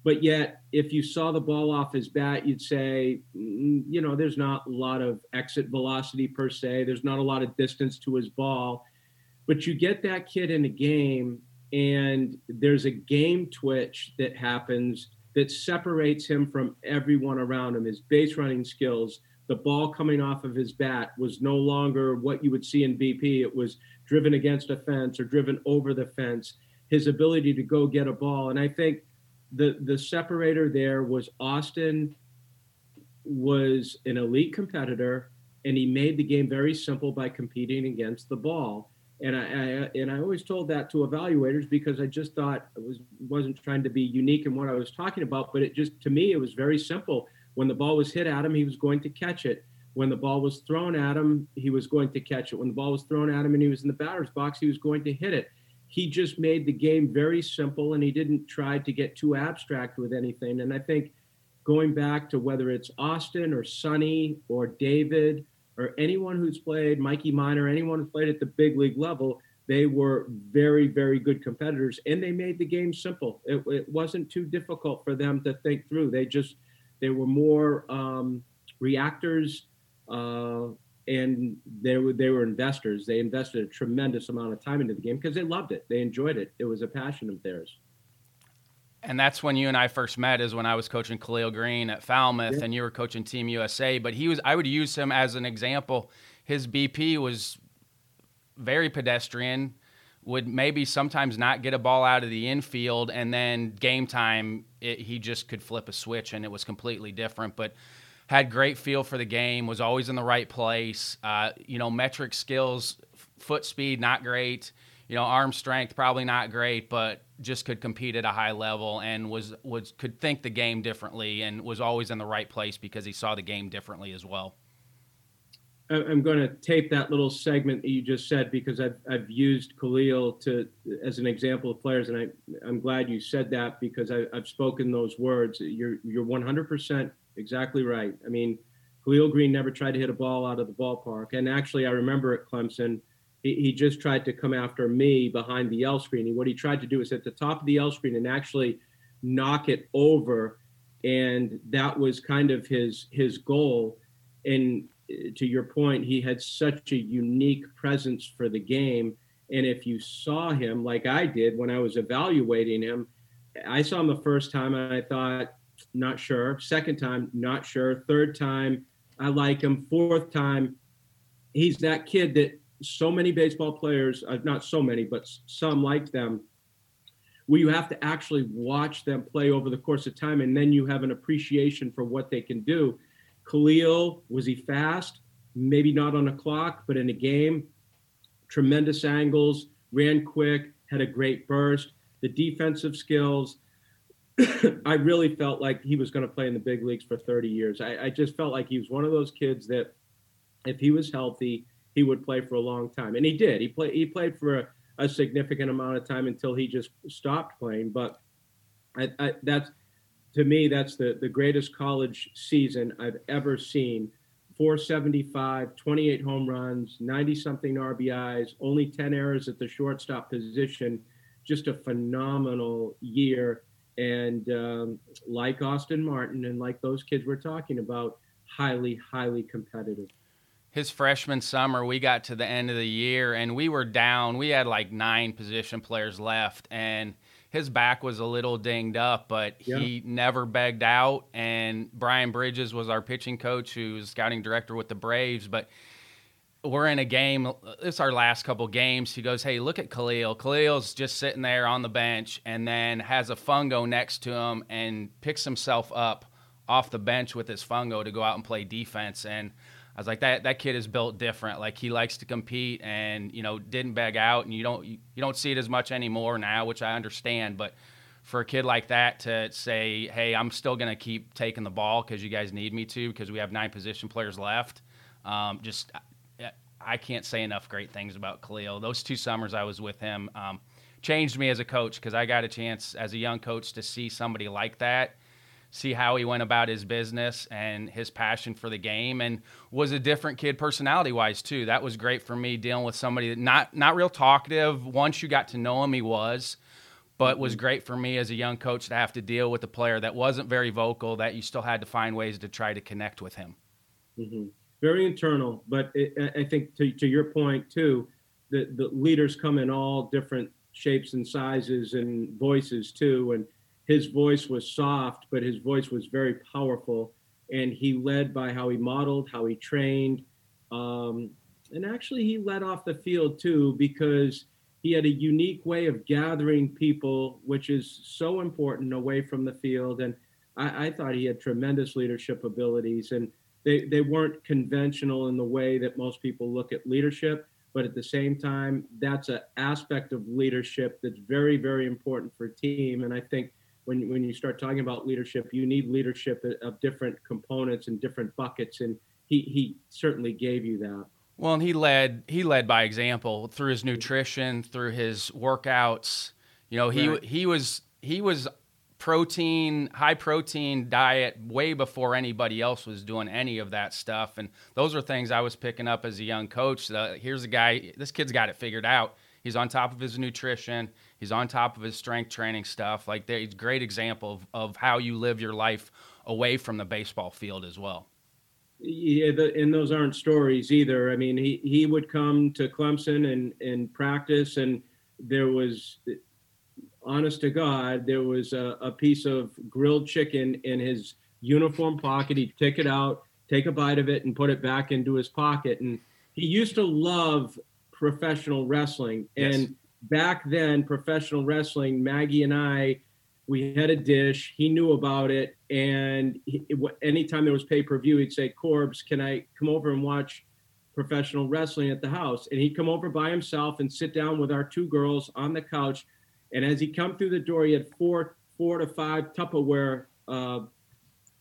But yet, if you saw the ball off his bat, you'd say, mm, you know, there's not a lot of exit velocity per se. There's not a lot of distance to his ball. But you get that kid in a game, and there's a game twitch that happens that separates him from everyone around him. His base running skills, the ball coming off of his bat was no longer what you would see in BP. It was driven against a fence or driven over the fence. His ability to go get a ball. And I think the the separator there was Austin was an elite competitor and he made the game very simple by competing against the ball and I, I, and I always told that to evaluators because I just thought I was wasn't trying to be unique in what I was talking about, but it just to me it was very simple. When the ball was hit at him, he was going to catch it. When the ball was thrown at him, he was going to catch it. When the ball was thrown at him and he was in the batter's box, he was going to hit it. He just made the game very simple and he didn't try to get too abstract with anything. And I think going back to whether it's Austin or Sonny or David or anyone who's played Mikey Minor, anyone who played at the big league level, they were very, very good competitors, and they made the game simple. It, it wasn't too difficult for them to think through. They just they were more um, reactors, uh, and they were they were investors. They invested a tremendous amount of time into the game because they loved it. They enjoyed it. It was a passion of theirs and that's when you and I first met. Is when I was coaching Khalil Greene at Falmouth, yeah. and you were coaching Team USA. But he was, I would use him as an example. His BP was very pedestrian. Would maybe sometimes not get a ball out of the infield, and then game time, it, he just could flip a switch, and it was completely different. But had great feel for the game. Was always in the right place. Uh, you know, metric skills, foot speed, not great you know, arm strength probably not great, but just could compete at a high level and was was could think the game differently and was always in the right place because he saw the game differently as well. I'm going to tape that little segment that you just said because I've, I've used Khalil to as an example of players, and I I'm glad you said that because I, I've spoken those words. You're you're 100% exactly right. I mean, Khalil Greene never tried to hit a ball out of the ballpark, and actually, I remember at Clemson, he, he just tried to come after me behind the L screen. And what he tried to do is at the top of the L screen and actually knock it over, and that was kind of his his goal. And uh, to your point, he had such a unique presence for the game. And if you saw him like I did when I was evaluating him, I saw him the first time and I thought, not sure. Second time, not sure. Third time, I like him. Fourth time, he's that kid that so many baseball players, uh, not so many, but some like them, where you have to actually watch them play over the course of time and then you have an appreciation for what they can do. Khalil, was he fast? Maybe not on a clock, but in a game, tremendous angles, ran quick, had a great burst. The defensive skills, I really felt like he was going to play in the big leagues for 30 years. I, I, just felt like he was one of those kids that, if he was healthy, he would play for a long time, and he did. He played. He played for a, a significant amount of time until he just stopped playing. But I, I, that's to me, that's the, the greatest college season I've ever seen. 475, 28 home runs, 90 something RBIs, only 10 errors at the shortstop position. Just a phenomenal year. And um, like Austin Martin and like those kids we're talking about, highly, highly competitive his freshman summer, we got to the end of the year and we were down. We had like nine position players left, and his back was a little dinged up, but yeah. he never begged out. And Brian Bridges was our pitching coach, who's scouting director with the Braves. But we're in a game. It's our last couple games. He goes, "Hey, look at Khalil. Khalil's just sitting there on the bench, and then has a fungo next to him, and picks himself up off the bench with his fungo to go out and play defense." And I was like, that that kid is built different. Like he likes to compete, and you know, didn't beg out, and you don't you, you don't see it as much anymore now, which I understand. But for a kid like that to say, hey, I'm still gonna keep taking the ball because you guys need me to, because we have nine position players left. Um, just I can't say enough great things about Khalil. Those two summers I was with him um, changed me as a coach because I got a chance as a young coach to see somebody like that see how he went about his business and his passion for the game and was a different kid personality wise too that was great for me dealing with somebody that not not real talkative once you got to know him he was but was mm-hmm. great for me as a young coach to have to deal with a player that wasn't very vocal that you still had to find ways to try to connect with him mm-hmm. very internal but it, i think to, to your point too the, the leaders come in all different shapes and sizes and voices too and his voice was soft, but his voice was very powerful. And he led by how he modeled, how he trained. Um, and actually, he led off the field too, because he had a unique way of gathering people, which is so important away from the field. And I, I thought he had tremendous leadership abilities. And they, they weren't conventional in the way that most people look at leadership but at the same time that's an aspect of leadership that's very very important for team and i think when when you start talking about leadership, you need leadership of different components and different buckets, and he he certainly gave you that. Well, and he led he led by example through his nutrition, through his workouts. You know, he right. he was he was protein high protein diet way before anybody else was doing any of that stuff and those are things i was picking up as a young coach uh, here's a guy this kid's got it figured out he's on top of his nutrition He's on top of his strength training stuff. Like, he's a great example of, of how you live your life away from the baseball field as well. Yeah, the, and those aren't stories either. I mean, he, he would come to Clemson and, and practice, and there was, honest to God, there was a, a piece of grilled chicken in his uniform pocket. He'd take it out, take a bite of it, and put it back into his pocket. And he used to love professional wrestling. And back then, professional wrestling, Maggie and I, we had a dish. He knew about it, and he, anytime there was pay per view, he'd say, "Corbs, can I come over and watch professional wrestling at the house. And he'd come over by himself and sit down with our two girls on the couch. And as he come through the door, he had four four to five Tupperware uh,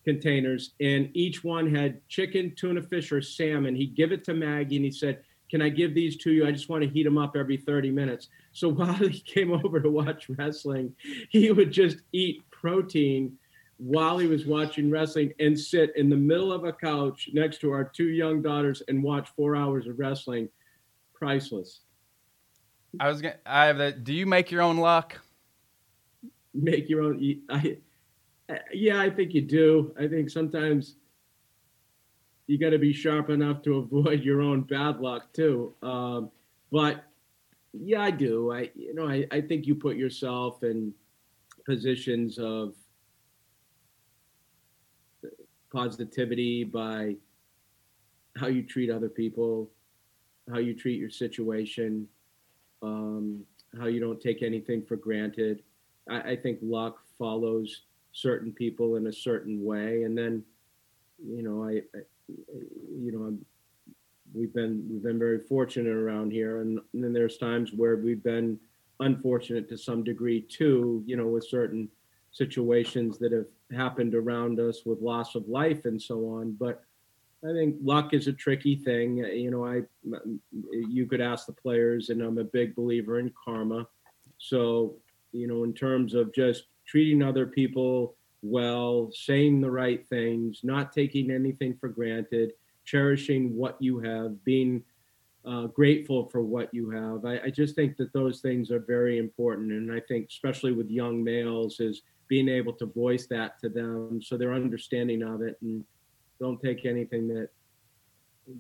containers, and each one had chicken, tuna fish, or salmon. He'd give it to Maggie, and he said, "Can I give these to you? I just want to heat them up every 30 minutes." So while he came over to watch wrestling, he would just eat protein while he was watching wrestling and sit in the middle of a couch next to our two young daughters and watch four hours of wrestling. Priceless. I was gonna. I have that. Do you make your own luck? Make your own. I, yeah, I think you do. I think sometimes you got to be sharp enough to avoid your own bad luck too. Um, but yeah, I do. I you know I, I think you put yourself in positions of positivity by how you treat other people, how you treat your situation, um, how you don't take anything for granted. I, I think luck follows certain people in a certain way, and then, you know, I, I you know, we've been we've been very fortunate around here, and, and then there's times where we've been unfortunate to some degree too. You know, with certain situations that have happened around us with loss of life and so on. But I think luck is a tricky thing. You know, I you could ask the players, and I'm a big believer in karma. So, you know, in terms of just treating other people well, saying the right things, not taking anything for granted, cherishing what you have, being uh, grateful for what you have. I, I just think that those things are very important, and I think especially with young males is being able to voice that to them so they're understanding of it and don't take anything that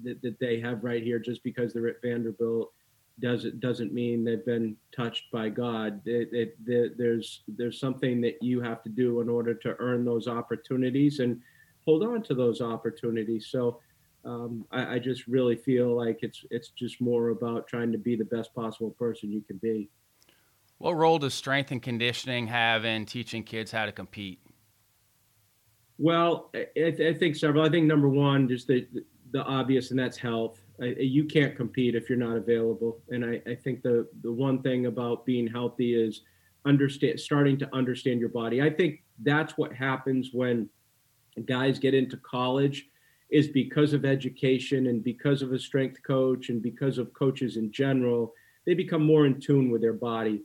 that, that they have right here just because they're at Vanderbilt doesn't doesn't mean they've been touched by God. It, it, it, there's there's something that you have to do in order to earn those opportunities and hold on to those opportunities. So um, I, I just really feel like it's it's just more about trying to be the best possible person you can be. What role does strength and conditioning have in teaching kids how to compete? Well, I, I think several. I think number one, just the the obvious, and that's health. I, you can't compete if you're not available. And I, I think the the one thing about being healthy is understand starting to understand your body. I think that's what happens when guys get into college is because of education and because of a strength coach and because of coaches in general, they become more in tune with their body.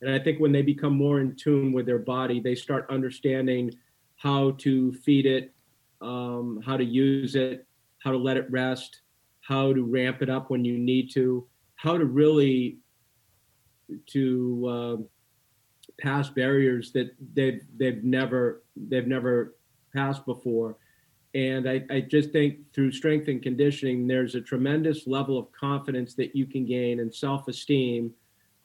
And I think when they become more in tune with their body, they start understanding how to feed it, um, how to use it, how to let it rest, how to ramp it up when you need to, how to really to uh, pass barriers that they've they've never they've never passed before. And I, I just think through strength and conditioning, there's a tremendous level of confidence that you can gain and self-esteem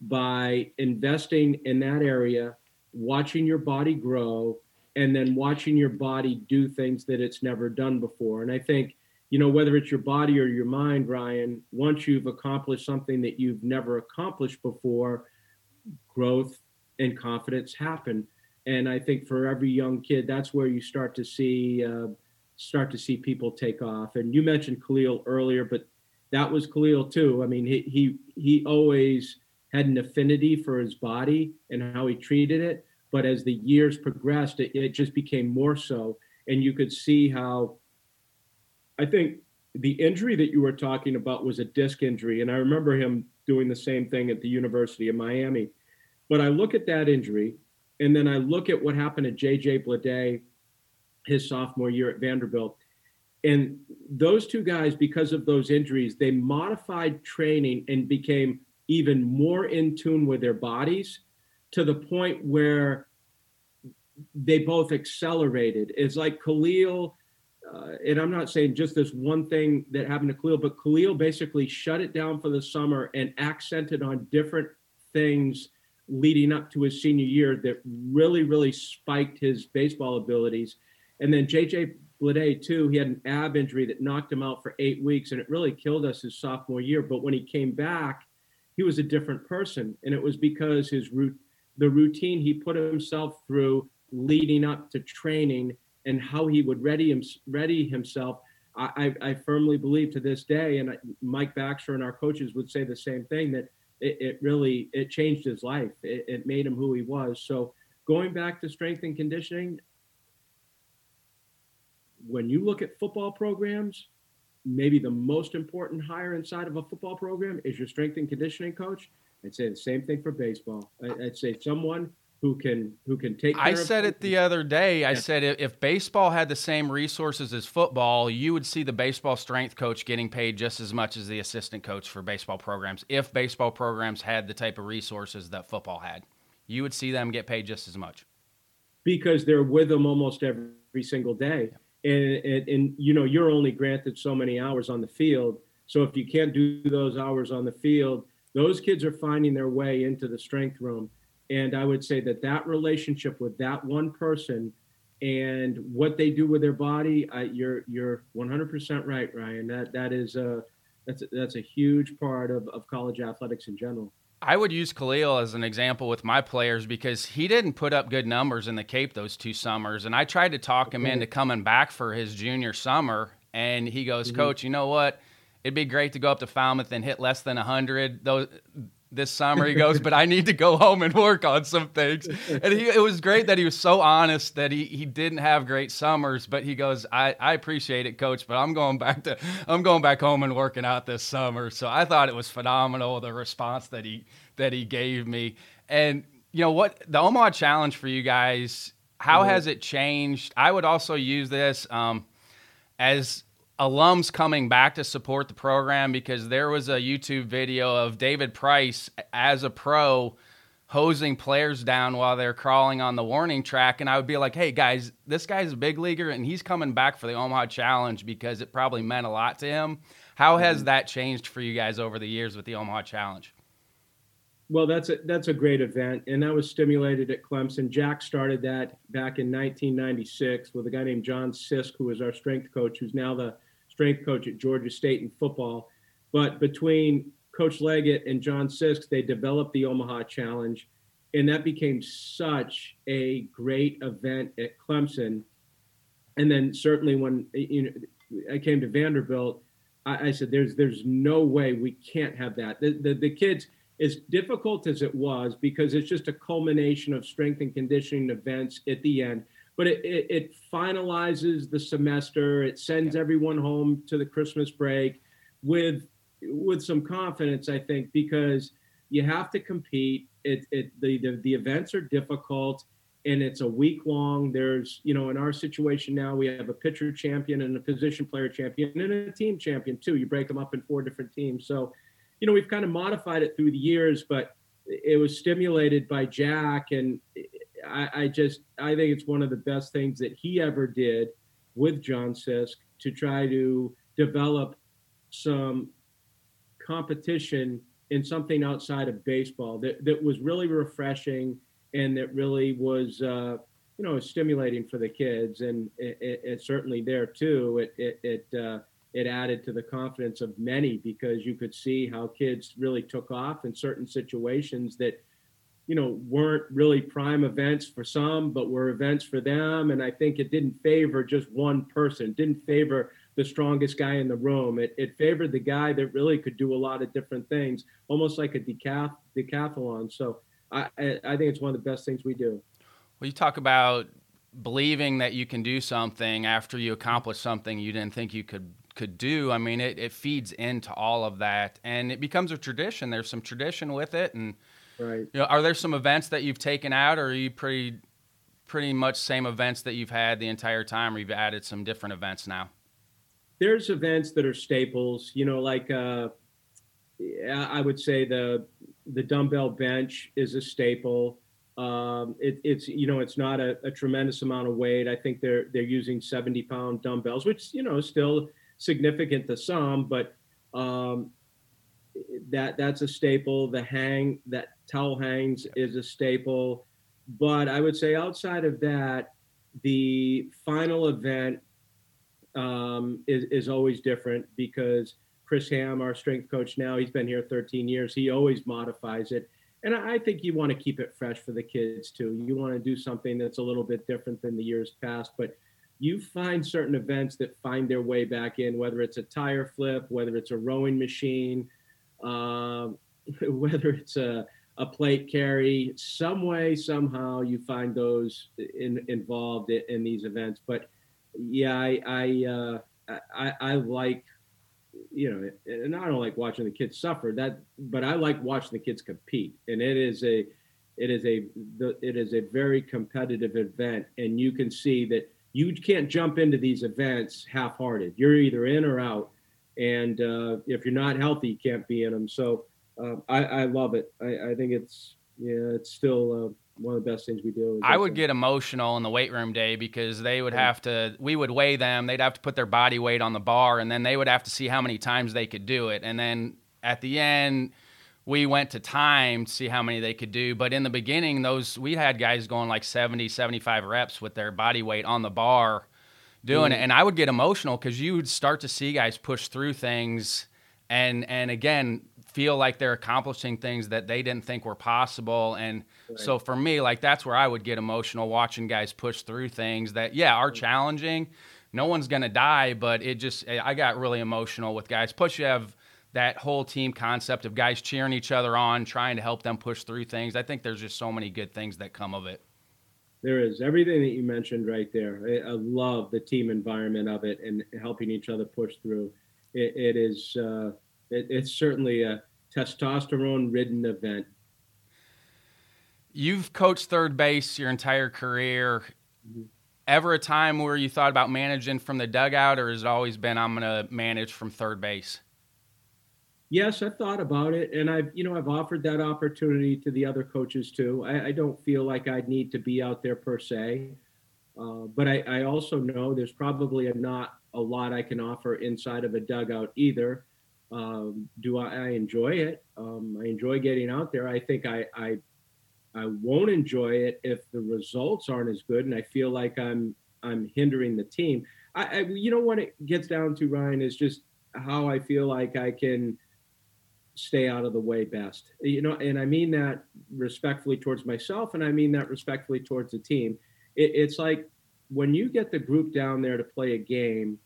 by investing in that area, watching your body grow, and then watching your body do things that it's never done before. And I think, you know, whether it's your body or your mind, Ryan, once you've accomplished something that you've never accomplished before, growth and confidence happen. And I think for every young kid, that's where you start to see uh, start to see people take off. And you mentioned Khalil earlier, but that was Khalil too. I mean, he he he always had an affinity for his body and how he treated it. But as the years progressed, it, it just became more so. And you could see how I think the injury that you were talking about was a disc injury. And I remember him doing the same thing at the University of Miami. But I look at that injury, and then I look at what happened to JJ Bleday his sophomore year at Vanderbilt. And those two guys, because of those injuries, they modified training and became even more in tune with their bodies to the point where they both accelerated. It's like Khalil, uh, and I'm not saying just this one thing that happened to Khalil, but Khalil basically shut it down for the summer and accented on different things leading up to his senior year that really, really spiked his baseball abilities. And then JJ Bleday, too, he had an ab injury that knocked him out for eight weeks, and it really killed us his sophomore year. But when he came back, he was a different person, and it was because his root, the routine he put himself through leading up to training, and how he would ready him, ready himself. I, I firmly believe to this day, and Mike Baxter and our coaches would say the same thing that it, it really it changed his life. It, it made him who he was. So going back to strength and conditioning, when you look at football programs, maybe the most important hire inside of a football program is your strength and conditioning coach. I'd say the same thing for baseball. I'd say someone who can who can take. I said it the other day. I yeah. said if baseball had the same resources as football, you would see the baseball strength coach getting paid just as much as the assistant coach for baseball programs. If baseball programs had the type of resources that football had, you would see them get paid just as much. Because they're with them almost every single day, yeah. and, and and you know you're only granted so many hours on the field. So if you can't do those hours on the field, those kids are finding their way into the strength room and I would say that that relationship with that one person and what they do with their body, uh, you're you're 100% right, Ryan. That that is a that's a, that's a huge part of, of college athletics in general. I would use Khalil as an example with my players because he didn't put up good numbers in the Cape those two summers, and I tried to talk him into coming back for his junior summer, and he goes, mm-hmm. "Coach, you know what? It'd be great to go up to Falmouth and hit less than 100. Those this summer. He goes, but I need to go home and work on some things. And he, it was great that he was so honest that he, he didn't have great summers, but he goes, I, I appreciate it, coach, but I'm going back to, I'm going back home and working out this summer. So I thought it was phenomenal, the response that he, that he gave me. And you know what, the Omaha challenge for you guys, how mm-hmm. has it changed? I would also use this, um, as alums coming back to support the program because there was a YouTube video of David Price as a pro hosing players down while they're crawling on the warning track. And I would be like, hey, guys, this guy's a big leaguer and he's coming back for the Omaha Challenge because it probably meant a lot to him. How has mm-hmm. that changed for you guys over the years with the Omaha Challenge? Well, that's a that's a great event, and that was stimulated at Clemson. Jack started that back in 1996 with a guy named John Sisk, who was our strength coach, who's now the strength coach at Georgia State in football. But between Coach Leggett and John Sisk, they developed the Omaha Challenge, and that became such a great event at Clemson. And then certainly when you know I came to Vanderbilt, I, I said, "There's there's no way we can't have that." The, the the kids, as difficult as it was, because it's just a culmination of strength and conditioning events at the end but it, it, it finalizes the semester. It sends yeah. everyone home to the Christmas break with with some confidence, I think, because you have to compete. It, it the, the the events are difficult and it's a week long. There's, you know, in our situation now, we have a pitcher champion and a position player champion and a team champion too. You break them up in four different teams. So, you know, we've kind of modified it through the years, but it was stimulated by Jack, and I, I, just I think it's one of the best things that he ever did with John Sisk to try to develop some competition in something outside of baseball that, that was really refreshing and that really was uh, you know stimulating for the kids. And it, it, it's certainly there too. It it it, uh, it added to the confidence of many because you could see how kids really took off in certain situations that you know, weren't really prime events for some, but were events for them. And I think it didn't favor just one person, didn't favor the strongest guy in the room. It, it favored the guy that really could do a lot of different things, almost like a decaf, decathlon. So I, I think it's one of the best things we do. Well, you talk about believing that you can do something after you accomplish something you didn't think you could could do. I mean, it, it feeds into all of that, and it becomes a tradition. There's some tradition with it, and Right. You know, are there some events that you've taken out, or are you pretty pretty much same events that you've had the entire time, or you've added some different events now? There's events that are staples. You know, like uh, I would say the the dumbbell bench is a staple. Um, it, it's you know it's not a, a, tremendous amount of weight. I think they're they're using 70 pound dumbbells, which you know is still significant to some, but um, that that's a staple. The hang that towel hangs is a staple, but I would say outside of that, the final event um, is is always different because Chris Ham, our strength coach now, he's been here 13 years. He always modifies it. And I think you want to keep it fresh for the kids too. You want to do something that's a little bit different than the years past. But you find certain events that find their way back in, whether it's a tire flip, whether it's a rowing machine, uh, whether it's a, a plate carry, some way, somehow you find those in, involved in, in, these events. But yeah, I, I, uh, I, I like, you know, and I don't like watching the kids suffer that, but I like watching the kids compete. And it is a, it is a, it is a very competitive event. And you can see that you can't jump into these events half-hearted. You're either in or out, and uh, if you're not healthy, you can't be in them. So uh, I, I, love it. I, I, think it's yeah, it's still uh, one of the best things we do. I would get emotional in the weight room day because they would have to. We would weigh them. They'd have to put their body weight on the bar, and then they would have to see how many times they could do it, and then at the end we went to time to see how many they could do. But in the beginning, those we had guys going like 70, 75 reps with their body weight on the bar doing mm. it. And I would get emotional because you would start to see guys push through things and and again feel like they're accomplishing things that they didn't think were possible. And right. so for me, like that's where I would get emotional watching guys push through things that yeah are challenging. No one's gonna die, but it just I got really emotional with guys. Plus you have that whole team concept of guys cheering each other on, trying to help them push through things. I think there's just so many good things that come of it. There is everything that you mentioned right there. I, I love the team environment of it and helping each other push through. it, it is uh, it, it's certainly a testosterone-ridden event. You've coached third base your entire career. Mm-hmm. Ever a time where you thought about managing from the dugout, or has it always been I'm going to manage from third base? Yes, I've thought about it, and I've you know I've offered that opportunity to the other coaches too. I, I don't feel like I'd need to be out there per se, uh, but I, I, also know there's probably a not a lot I can offer inside of a dugout either. Um, do I, I, enjoy it? Um, I enjoy getting out there. I think I, I I won't enjoy it if the results aren't as good, and I feel like I'm I'm hindering the team. I, I you know what it gets down to Ryan is just how I feel like I can stay out of the way best. You know, and I mean that respectfully towards myself, and I mean that respectfully towards the team. It, it's like when you get the group down there to play a game,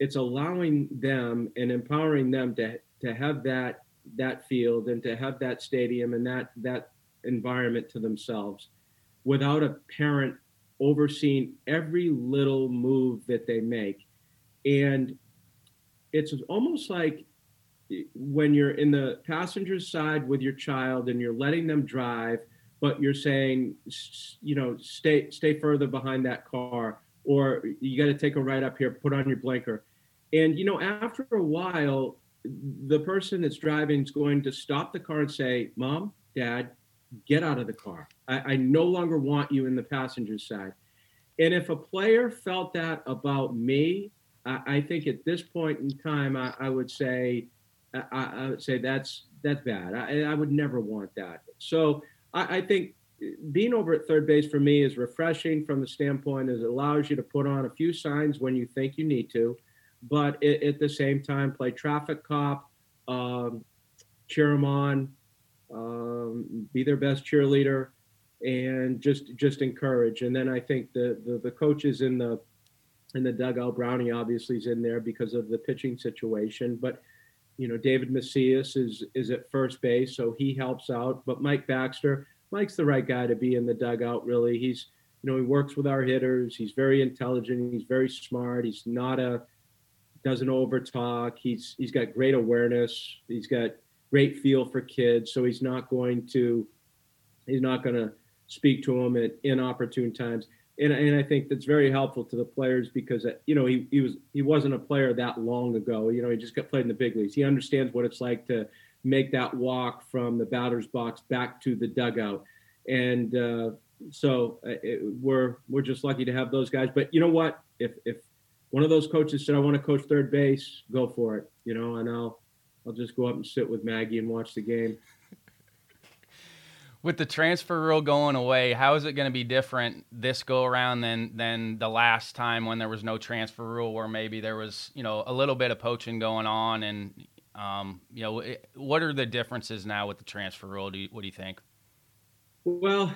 it's allowing them and empowering them to to have that that field and to have that stadium and that that environment to themselves without a parent overseeing every little move that they make and it's almost like when you're in the passenger side with your child and you're letting them drive but you're saying you know stay stay further behind that car or you got to take a right up here put on your blinker. And you know after a while the person that's driving is going to stop the car and say mom dad get out of the car. I, I no longer want you in the passenger side. And if a player felt that about me I, I think at this point in time I, I would say I, I would say that's that's bad. I, I would never want that. So I, I, think being over at third base for me is refreshing from the standpoint as it allows you to put on a few signs when you think you need to, but it, at the same time play traffic cop, um, cheer them on, um, be their best cheerleader, and just just encourage. And then I think the the, the coaches in the in the dugout, Brownie obviously is in there because of the pitching situation, but you know, David Macias is is at first base, so he helps out. But Mike Baxter, Mike's the right guy to be in the dugout. Really, he's you know he works with our hitters. He's very intelligent. He's very smart. He's not a doesn't over talk. He's he's got great awareness. He's got great feel for kids. So he's not going to he's not going to speak to them at inopportune times and, and I think that's very helpful to the players because uh, you know he, he was he wasn't a player that long ago. You know he just got played in the big leagues. He understands what it's like to make that walk from the batter's box back to the dugout, and uh, so uh, it, we're we're just lucky to have those guys. But you know what? If if one of those coaches said I want to coach third base, go for it. You know, and I'll I'll just go up and sit with Maggie and watch the game with the transfer rule going away, how is it going to be different this go around than than the last time when there was no transfer rule, where maybe there was you know a little bit of poaching going on, and um, you know what are the differences now with the transfer rule? Do you, what do you think? Well,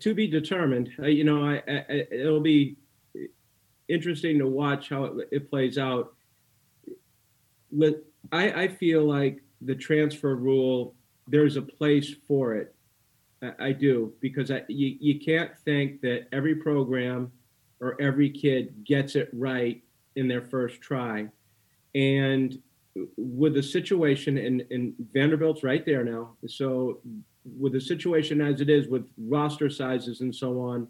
to be determined. Uh, you know, I, I, it'll be interesting to watch how it, it plays out. I, I feel like the transfer rule, there's a place for it. I, do because I, you, you can't think that every program or every kid gets it right in their first try. And with the situation, and, and Vanderbilt's right there now. So, with the situation as it is, with roster sizes and so on,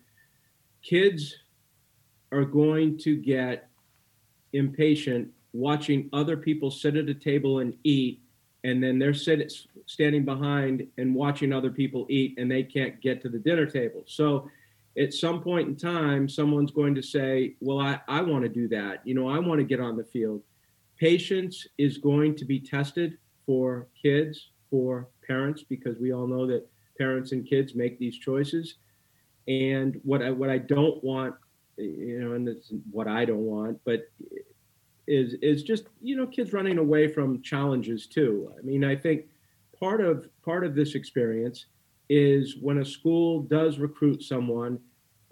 kids are going to get impatient watching other people sit at a table and eat, and then they're sitting standing behind and watching other people eat, and they can't get to the dinner table. So, at some point in time, someone's going to say, Well, I, I want to do that. You know, I want to get on the field. Patience is going to be tested for kids, for parents, because we all know that parents and kids make these choices. And what I, what I don't want, you know, and it's what I don't want, but is is just you know kids running away from challenges too. I mean, I think part of part of this experience is when a school does recruit someone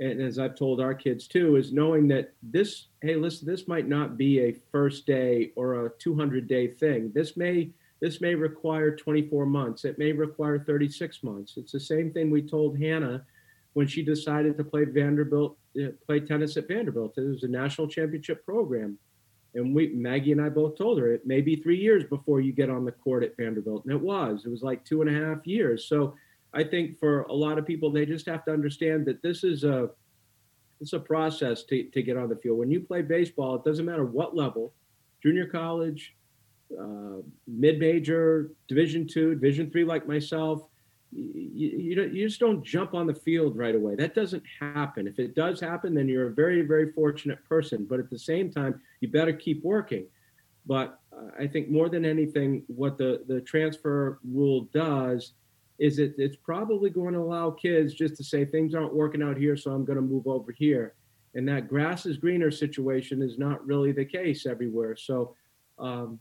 and as I've told our kids too, is knowing that this, hey, listen, this might not be a first day or a 200 day thing. This may this may require 24 months. It may require 36 months. It's the same thing we told Hannah when she decided to play Vanderbilt, uh, play tennis at Vanderbilt. It was a national championship program, and we Maggie and I both told her it may be three years before you get on the court at Vanderbilt, and it was. It was like two and a half years. So I think for a lot of people, they just have to understand that this is a it's a process to, to get on the field. When you play baseball, it doesn't matter what level, junior college, uh, mid major, Division two, Division three, like myself. You, you, you just don't jump on the field right away. That doesn't happen. If it does happen, then you're a very, very fortunate person. But at the same time, you better keep working. But I think more than anything, what the, the transfer rule does is it it's probably going to allow kids just to say things aren't working out here, so I'm going to move over here. And that grass is greener situation is not really the case everywhere. So um,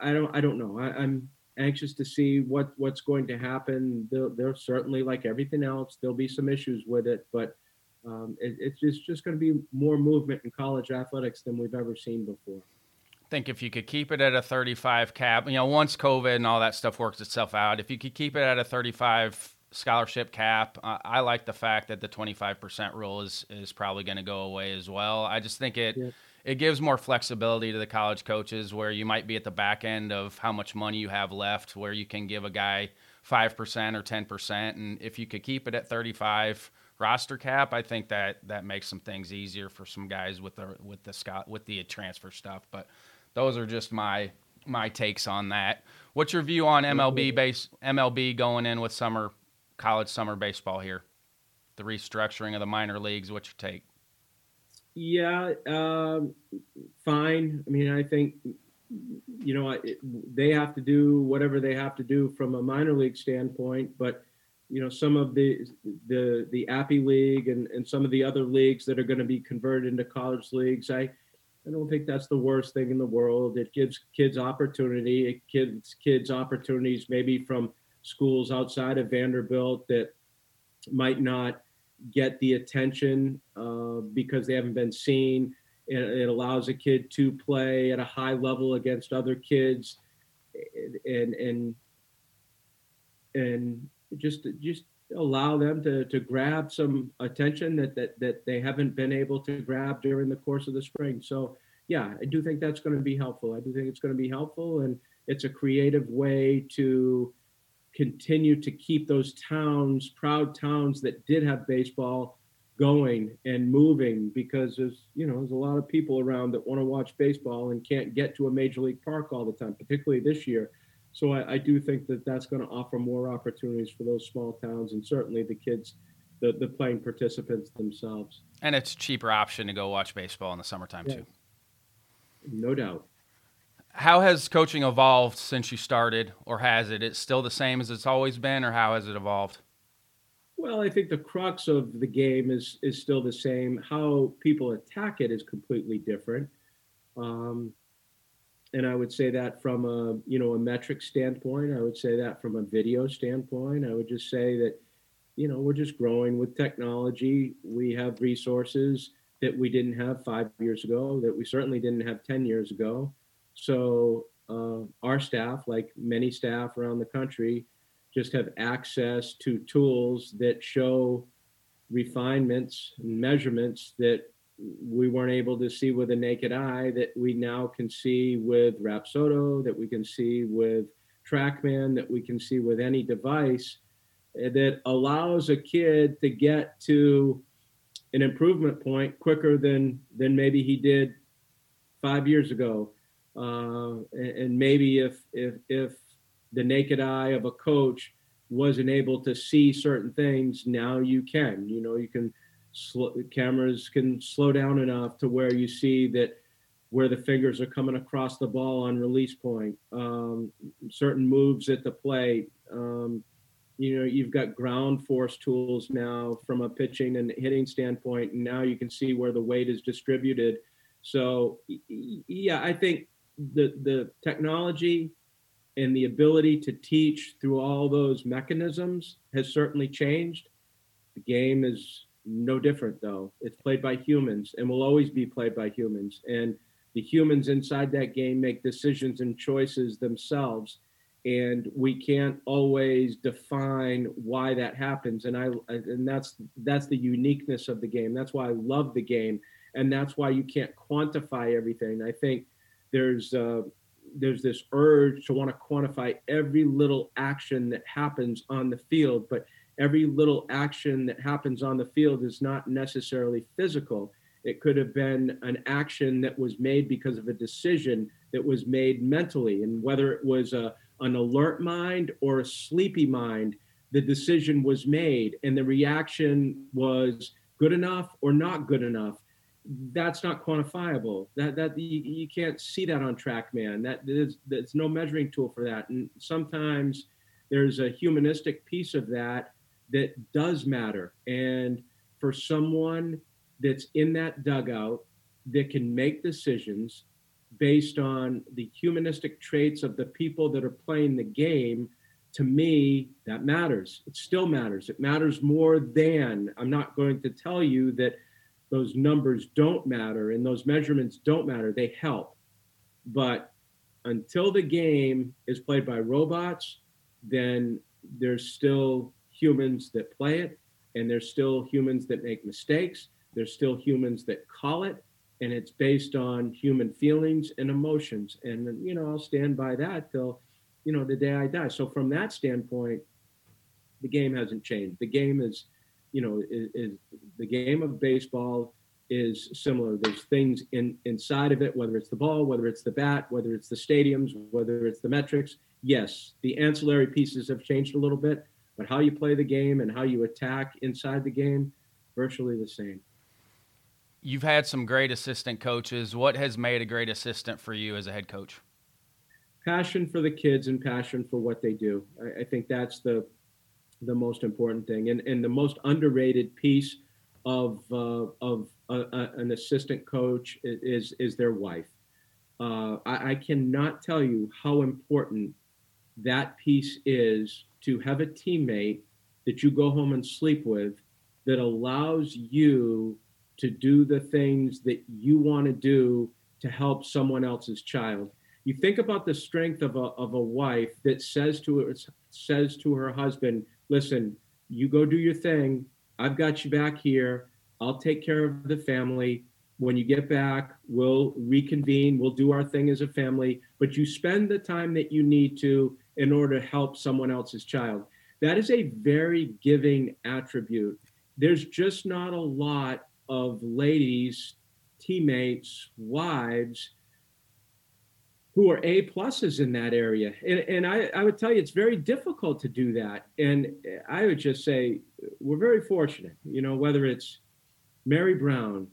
I don't I don't know. I, am anxious to see what what's going to happen. There's certainly like everything else, there'll be some issues with it, but um, it, it's just just going to be more movement in college athletics than we've ever seen before I think if you could keep it at a 35 cap, you know, once COVID and all that stuff works itself out, if you could keep it at a 35 scholarship cap, uh, I like the fact that the 25% rule is is probably going to go away as well. I just think it yeah. It gives more flexibility to the college coaches where you might be at the back end of how much money you have left where you can give a guy 5% or 10% and if you could keep it at 35 roster cap, I think that that makes some things easier for some guys with the with the Scott with the transfer stuff, but those are just my my takes on that. What's your view on MLB base MLB going in with summer college summer baseball here? The restructuring of the minor leagues. What's your take? Yeah, um, fine. I mean, I think you know it, they have to do whatever they have to do from a minor league standpoint, but you know some of the the the Appy League and, and some of the other leagues that are going to be converted into college leagues. I I don't think that's the worst thing in the world. It gives kids opportunity. It gives kids opportunities maybe from schools outside of Vanderbilt that might not get the attention uh, because they haven't been seen. It, it, allows a kid to play at a high level against other kids, and and and just just allow them to, to grab some attention that, that, that they haven't been able to grab during the course of the spring. So, yeah, I do think that's going to be helpful. I do think it's going to be helpful, and it's a creative way to continue to keep those towns, proud towns that did have baseball, going and moving because there's you know there's a lot of people around that want to watch baseball and can't get to a major league park all the time, particularly this year. So I, I do think that that's going to offer more opportunities for those small towns and certainly the kids, the, the playing participants themselves. And it's a cheaper option to go watch baseball in the summertime yeah. too. No doubt. How has coaching evolved since you started, or has it? It's still the same as it's always been, or how has it evolved? Well, I think the crux of the game is is still the same. How people attack it is completely different. Um, and I would say that from a you know a metric standpoint. I would say that from a video standpoint. I would just say that you know we're just growing with technology. We have resources. that we didn't have five years ago, that we certainly didn't have 10 years ago. So uh, our staff, like many staff around the country, just have access to tools that show refinements and measurements that we weren't able to see with a naked eye that we now can see with Rapsodo, that we can see with TrackMan, that we can see with any device eh, that allows a kid to get to an improvement point quicker than than maybe he did five years ago. Uh, and, and maybe if if if the naked eye of a coach wasn't able to see certain things, now you can. You know, you can cameras can slow down enough to where you see that where the fingers are coming across the ball on release point, um, certain moves at the plate. Um, you know, you've got ground force tools now from a pitching and hitting standpoint, and now you can see where the weight is distributed. So, yeah, I think the the technology and the ability to teach through all those mechanisms has certainly changed. The game is no different though. It's played by humans and will always be played by humans. And the humans inside that game make decisions and choices themselves. And we can't always define why that happens. And I and that's that's the uniqueness of the game. That's why I love the game. And that's why you can't quantify everything. I think there's uh, there's this urge to want to quantify every little action that happens on the field, but every little action that happens on the field is not necessarily physical. It could have been an action that was made because of a decision that was made mentally. And whether it was a, an alert mind or a sleepy mind, the decision was made and the reaction was good enough or not good enough. That's not quantifiable. That that you, you can't see that on TrackMan. That there's, there's no measuring tool for that. And sometimes there's a humanistic piece of that that does matter. And for someone that's in that dugout that can make decisions based on the humanistic traits of the people that are playing the game, to me, that matters. It still matters. It matters more than, I'm not going to tell you that those numbers don't matter and those measurements don't matter. They help. But until the game is played by robots, then there's still humans that play it, and there's still humans that make mistakes. There's still humans that call it, and it's based on human feelings and emotions. And you know, I'll stand by that till you know the day I die. So from that standpoint, the game hasn't changed. The game is, you know, is, is the game of baseball is similar. There's things in inside of it, whether it's the ball, whether it's the bat, whether it's the stadiums, whether it's the metrics. Yes, the ancillary pieces have changed a little bit, but how you play the game and how you attack inside the game, virtually the same. You've had some great assistant coaches. What has made a great assistant for you as a head coach? Passion for the kids and passion for what they do. I, I think that's the the most important thing, and and the most underrated piece of uh, of a, a, an assistant coach is is their wife. Uh, I, I cannot tell you how important that piece is to have a teammate that you go home and sleep with that allows you to do the things that you want to do to help someone else's child. You think about the strength of a, of a wife that says to her, says to her husband, "Listen, you go do your thing. I've got you back here. I'll take care of the family. When you get back, we'll reconvene. We'll do our thing as a family. But you spend the time that you need to in order to help someone else's child. That is a very giving attribute. There's just not a lot of ladies, teammates, wives who are A pluses in that area. And, and I, I would tell you, it's very difficult to do that. And I would just say, we're very fortunate, you know, whether it's Mary Brown,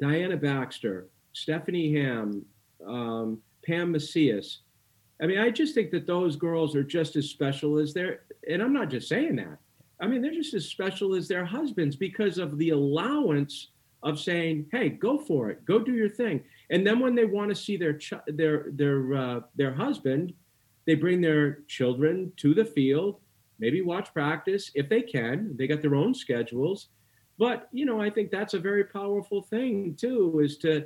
Diana Baxter, Stephanie Ham, um, Pam Macias, I mean, I just think that those girls are just as special as their, and I'm not just saying that. I mean, they're just as special as their husbands because of the allowance of saying, "Hey, go for it, go do your thing." And then when they want to see their ch- their their uh, their husband, they bring their children to the field, maybe watch practice if they can. They got their own schedules, But you know, I think that's a very powerful thing too, is to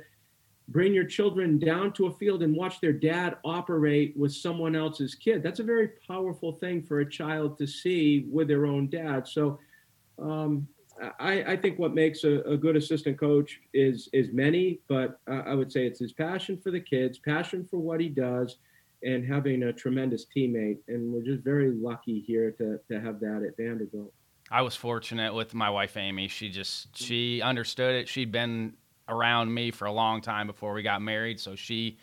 bring your children down to a field and watch their dad operate with someone else's kid. That's a very powerful thing for a child to see with their own dad. So um, I, I, think what makes a, a, good assistant coach is is many, but I would say it's his passion for the kids, passion for what he does, and having a tremendous teammate. And we're just very lucky here to to have that at Vanderbilt. I was fortunate with my wife Amy. She just she understood it. She'd been around me for a long time before we got married. So she,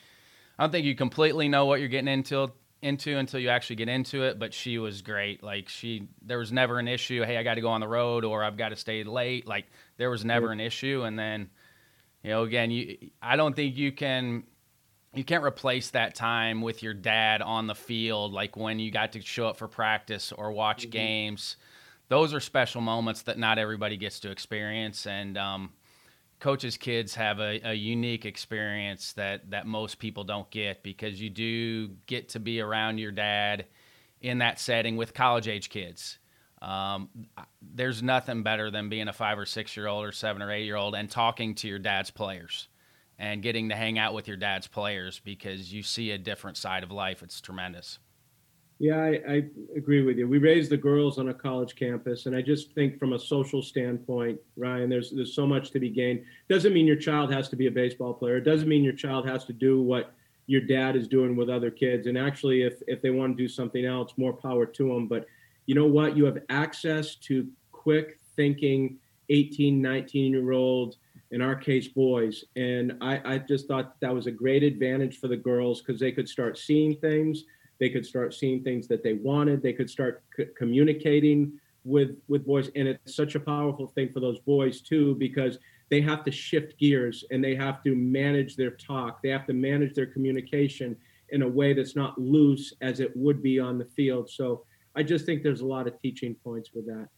I don't think you completely know what you're getting into into until you actually get into it. But she was great. Like she, there was never an issue. Hey, I got to go on the road or I've got to stay late. Like there was never an issue. And then, you know, again, you, I don't think you can. You can't replace that time with your dad on the field, like when you got to show up for practice or watch mm-hmm. games. Those are special moments that not everybody gets to experience, and um, coaches' kids have a, a, unique experience that that most people don't get because you do get to be around your dad in that setting with college age kids. Um, there's nothing better than being a five or six year old or seven or eight year old and talking to your dad's players and getting to hang out with your dad's players because you see a different side of life. It's tremendous. Yeah, I, I, agree with you. We raise the girls on a college campus, and I just think from a social standpoint, Ryan, there's there's so much to be gained. Doesn't mean your child has to be a baseball player. It doesn't mean your child has to do what your dad is doing with other kids. And actually, if if they want to do something else, more power to them. But you know what? You have access to quick thinking 18, 19 year olds, in our case, boys. And I, I just thought that was a great advantage for the girls because they could start seeing things they could start seeing things that they wanted. They could start c- communicating with with boys, and it's such a powerful thing for those boys too because they have to shift gears and they have to manage their talk. They have to manage their communication in a way that's not loose as it would be on the field. So I just think there's a lot of teaching points with that.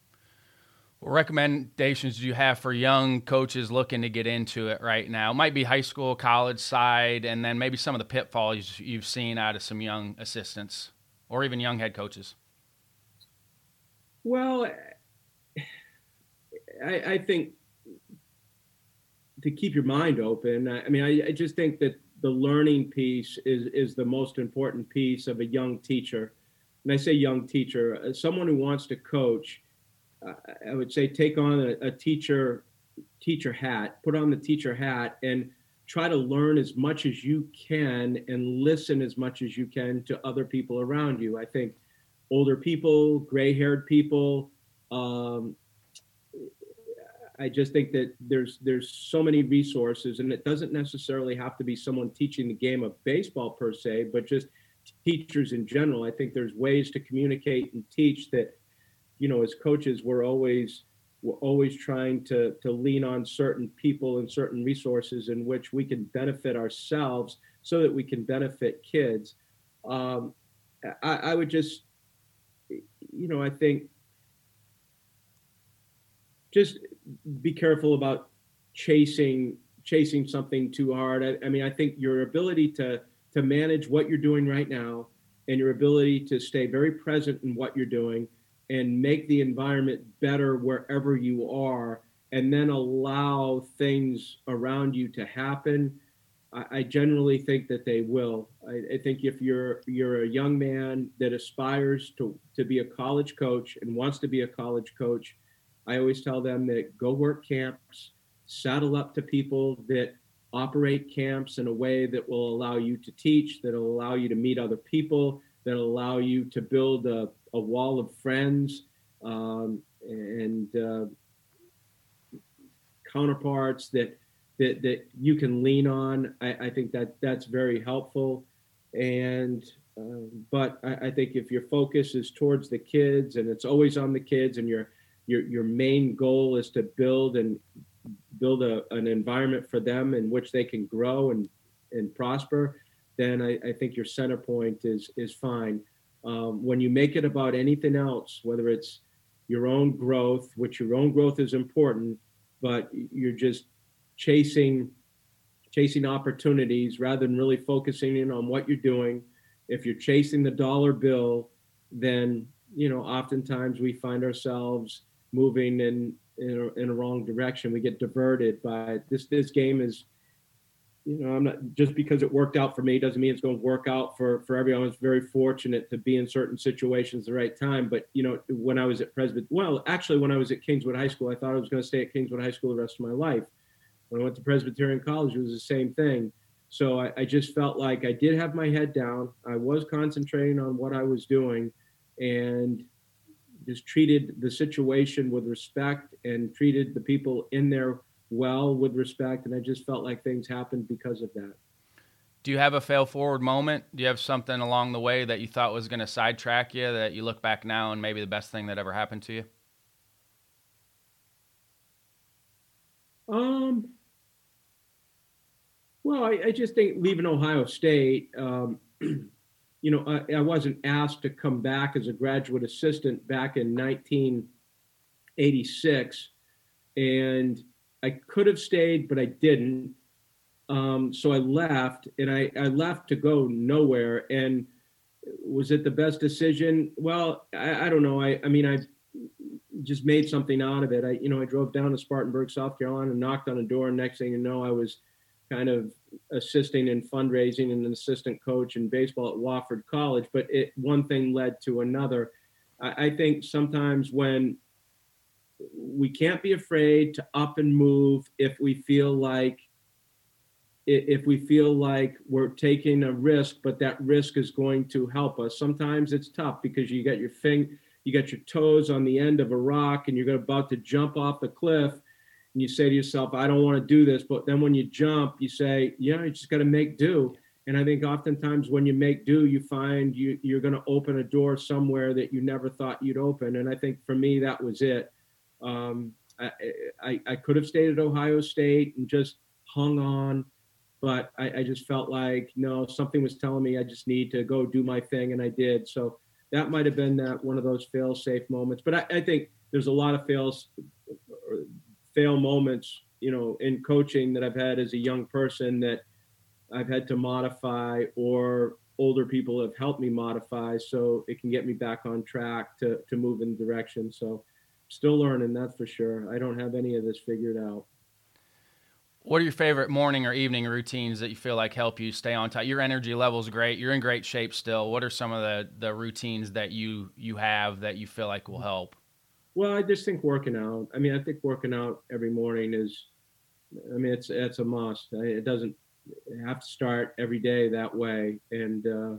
Recommendations do you have for young coaches looking to get into it right now? It might be high school, college side, and then maybe some of the pitfalls you've seen out of some young assistants or even young head coaches. Well, I, I think to keep your mind open. I, mean, I, I just think that the learning piece is is the most important piece of a young teacher. And I say young teacher, uh, someone who wants to coach I would say take on a, a, teacher teacher hat, put on the teacher hat, and try to learn as much as you can and listen as much as you can to other people around you. I think older people, gray-haired people. Um, I just think that there's there's so many resources, and it doesn't necessarily have to be someone teaching the game of baseball per se, but just teachers in general. I think there's ways to communicate and teach that you know, as coaches, we're always we're always trying to to lean on certain people and certain resources in which we can benefit ourselves so that we can benefit kids. Um, I, I would just, you know, I think just be careful about chasing chasing something too hard. I, I, mean, I think your ability to to manage what you're doing right now and your ability to stay very present in what you're doing and make the environment better wherever you are and then allow things around you to happen I, I generally think that they will. I, I, think if you're you're a young man that aspires to to be a college coach and wants to be a college coach i always tell them that go work camps saddle up to people that operate camps in a way that will allow you to teach that'll allow you to meet other people that'll allow you to build a a wall of friends um, and uh, counterparts that, that that you can lean on. I, I think that that's very helpful. And uh, but I, I, think if your focus is towards the kids and it's always on the kids, and your your your main goal is to build and build a, an environment for them in which they can grow and and prosper, then I, I think your center point is is fine. Um, when you make it about anything else, whether it's your own growth, which your own growth is important, but you're just chasing chasing opportunities rather than really focusing in on what you're doing. If you're chasing the dollar bill, then you know oftentimes we find ourselves moving in in a, in a wrong direction. We get diverted by this. This game is, you know, I'm not just because it worked out for me doesn't mean it's going to work out for for everyone. I was very fortunate to be in certain situations at the right time. But you know, when I was at Presbyterian, well, actually, when I was at Kingswood High School, I thought I was going to stay at Kingswood High School the rest of my life. When I went to Presbyterian College, it was the same thing. So I, I just felt like I did have my head down. I was concentrating on what I was doing, and just treated the situation with respect and treated the people in there well with respect. And I just felt like things happened because of that. Do you have a fail forward moment? Do you have something along the way that you thought was going to sidetrack you that you look back now and maybe the best thing that ever happened to you? Um, well, I, I just think leaving Ohio State, um, you know, I, I, wasn't asked to come back as a graduate assistant back in 1986, and I could have stayed, but I didn't. Um, so I left, and I, I left to go nowhere. And was it the best decision? Well, I, I don't know. I, I mean, I just made something out of it. I, you know, I drove down to Spartanburg, South Carolina, and knocked on a door. And next thing you know, I was kind of assisting in fundraising and an assistant coach in baseball at Wofford College. But it one thing led to another. I, I think sometimes when we can't be afraid to up and move if we feel like if we feel like we're taking a risk, but that risk is going to help us. Sometimes it's tough because you got your thing, you got your toes on the end of a rock, and you're about to jump off the cliff, and you say to yourself, I don't want to do this. But then when you jump, you say, yeah, you just got to make do. And I think oftentimes when you make do, you find you, you're going to open a door somewhere that you never thought you'd open. And I think for me, that was it. Um, I, I, I, could have stayed at Ohio State and just hung on, but I, I just felt like, no, something was telling me I just need to go do my thing. And I did. So that might have been that one of those fail safe moments. But I, I think there's a lot of fails fail moments, you know, in coaching that I've had as a young person that I've had to modify or older people have helped me modify so it can get me back on track to, to move in direction. So still learning, that's for sure. I don't have any of this figured out. What are your favorite morning or evening routines that you feel like help you stay on top? Your energy level is great. You're in great shape still. What are some of the, the routines that you you have that you feel like will help? Well, I just think working out. I mean, I think working out every morning is, I mean, it's it's a must. It doesn't have to start every day that way, and uh,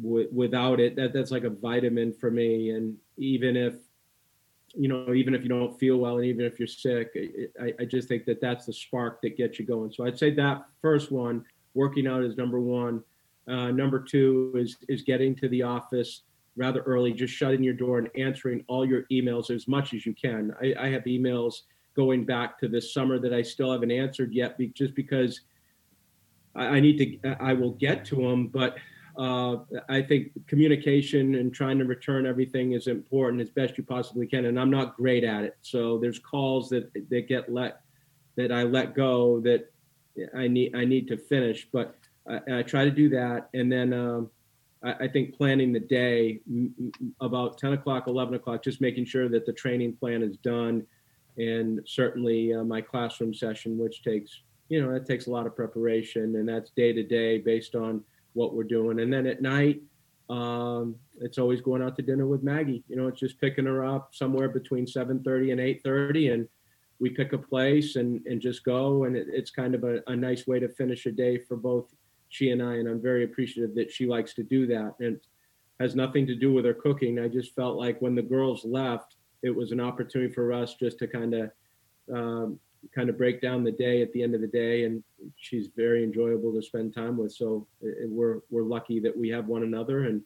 w- without it, that that's like a vitamin for me. And even if, you know, even if you don't feel well, and even if you're sick, I, I just think that that's the spark that gets you going. So I'd say that first one, working out is number one. Uh, number two is is getting to the office rather early, just shutting your door and answering all your emails as much as you can. I, I have emails going back to this summer that I still haven't answered yet, be, just because I, I, need to. I will get to them, but uh, I think communication and trying to return everything is important as best you possibly can. And I'm not great at it, so there's calls that that get let that I let go that I need I need to finish, but I, I try to do that, and then. Um, I, think planning the day about 10 o'clock, 11 o'clock, just making sure that the training plan is done. And certainly uh, my classroom session, which takes, you know, that takes a lot of preparation and that's day to day based on what we're doing. And then at night, um, it's always going out to dinner with Maggie. You know, it's just picking her up somewhere between 7:30 and 8:30, and we pick a place and and just go. And it, it's kind of a, a nice way to finish a day for both she and I, and I'm very appreciative that she likes to do that. And has nothing to do with her cooking. I just felt like when the girls left, it was an opportunity for us just to kind of um, kind of break down the day at the end of the day. And she's very enjoyable to spend time with. So it, we're we're lucky that we have one another, and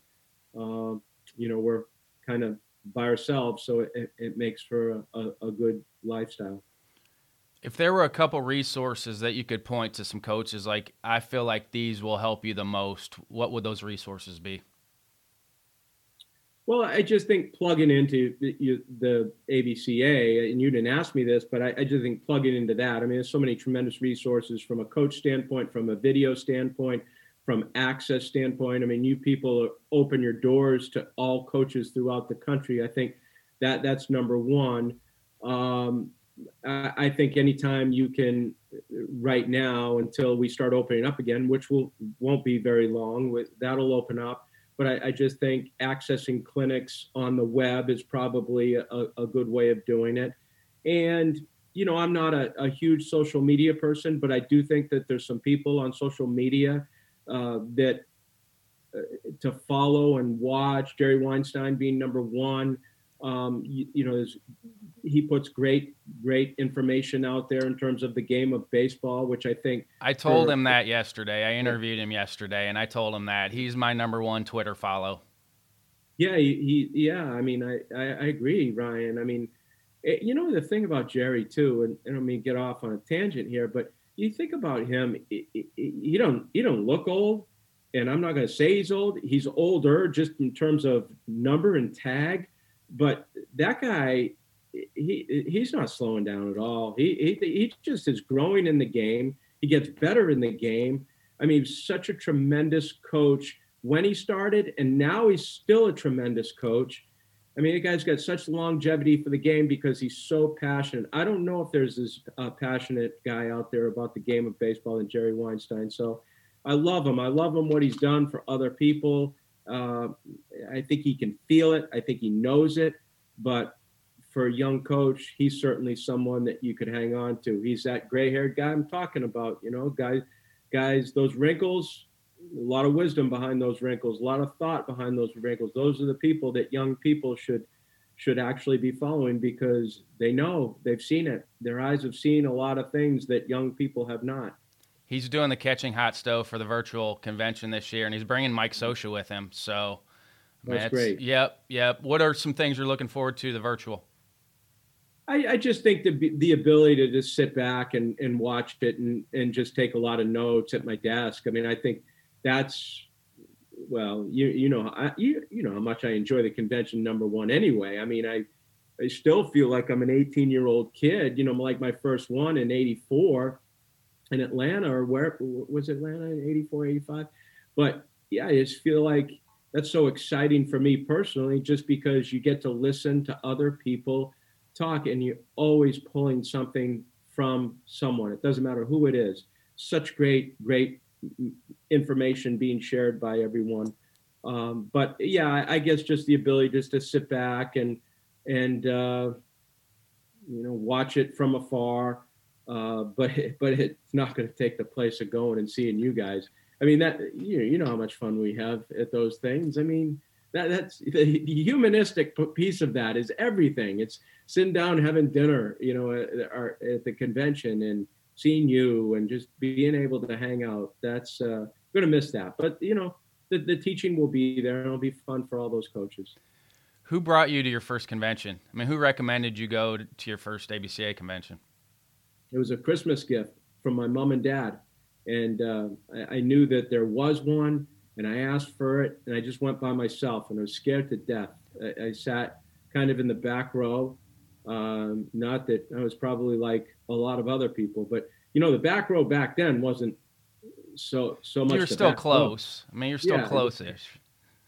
uh, you know we're kind of by ourselves, so it, it makes for a, a good lifestyle. If there were a couple resources that you could point to some coaches, like I feel like these will help you the most, what would those resources be? Well, I just think plugging into the, ABCA, and you didn't ask me this, but I, just think plugging into that. I mean, there's so many tremendous resources from a coach standpoint, from a video standpoint, from access standpoint. I mean, you people open your doors to all coaches throughout the country. I think that that's number one. Um, I, I think anytime you can, right now until we start opening up again, which will won't be very long, that'll open up. But I, I just think accessing clinics on the web is probably a, a good way of doing it. And you know, I'm not a, a huge social media person, but I do think that there's some people on social media uh, that uh, to follow and watch. Jerry Weinstein being number one. Um, you, you know, he puts great, great information out there in terms of the game of baseball, which I think. I told for, him that yesterday. I interviewed him yesterday, and I told him that he's my number one Twitter follow. Yeah, he, he yeah. I mean, I, I, I agree, Ryan. I mean, it, you know the thing about Jerry too, and I don't mean get off on a tangent here, but you think about him, he don't he don't look old, and I'm not going to say he's old. He's older just in terms of number and tag, but that guy, he he's not slowing down at all. He he he just is growing in the game. He gets better in the game. I mean, such a tremendous coach when he started, and now he's still a tremendous coach. I mean, the guy's got such longevity for the game because he's so passionate. I don't know if there's this uh, passionate guy out there about the game of baseball than Jerry Weinstein. So I love him. I love him what he's done for other people. Uh, I think he can feel it. I think he knows it. But for a young coach, he's certainly someone that you could hang on to. He's that gray-haired guy I'm talking about. You know, guys, guys, those wrinkles a lot of wisdom behind those wrinkles, a lot of thought behind those wrinkles. Those are the people that young people should should actually be following because they know they've seen it. Their eyes have seen a lot of things that young people have not. He's doing the catching hot stove for the virtual convention this year, and he's bringing Mike Scioscia with him. So that's great. Yep, yep. What are some things you're looking forward to the virtual? I, I, just think the the ability to just sit back and, and watch it and, and just take a lot of notes at my desk. I mean, I think that's well, you you know I, you you know how much I enjoy the convention number one anyway. I mean, I I still feel like I'm an 18 year old kid. You know, like my first one in '84 in Atlanta or where was Atlanta in 84, 85. But yeah, I just feel like that's so exciting for me personally, just because you get to listen to other people talk and you're always pulling something from someone. It doesn't matter who it is. Such great, great information being shared by everyone. Um, but yeah, I, I, guess just the ability just to sit back and and uh, you know watch it from afar. Uh, but but it's not going to take the place of going and seeing you guys. I mean that you know, you know how much fun we have at those things. I mean that that's the, the humanistic piece of that is everything. It's sitting down having dinner, you know, at, at the convention and seeing you and just being able to hang out. That's uh, going to miss that. But you know, the, the teaching will be there, and it'll be fun for all those coaches. Who brought you to your first convention? I mean, who recommended you go to your first ABCA convention? It was a Christmas gift from my mom and dad, and uh, I, I knew that there was one, and I asked for it, and I just went by myself, and I was scared to death. I, I sat kind of in the back row. Um, not that I was probably like a lot of other people, but you know, the back row back then wasn't so so much. You're still close. Row. I mean, you're still yeah, close-ish.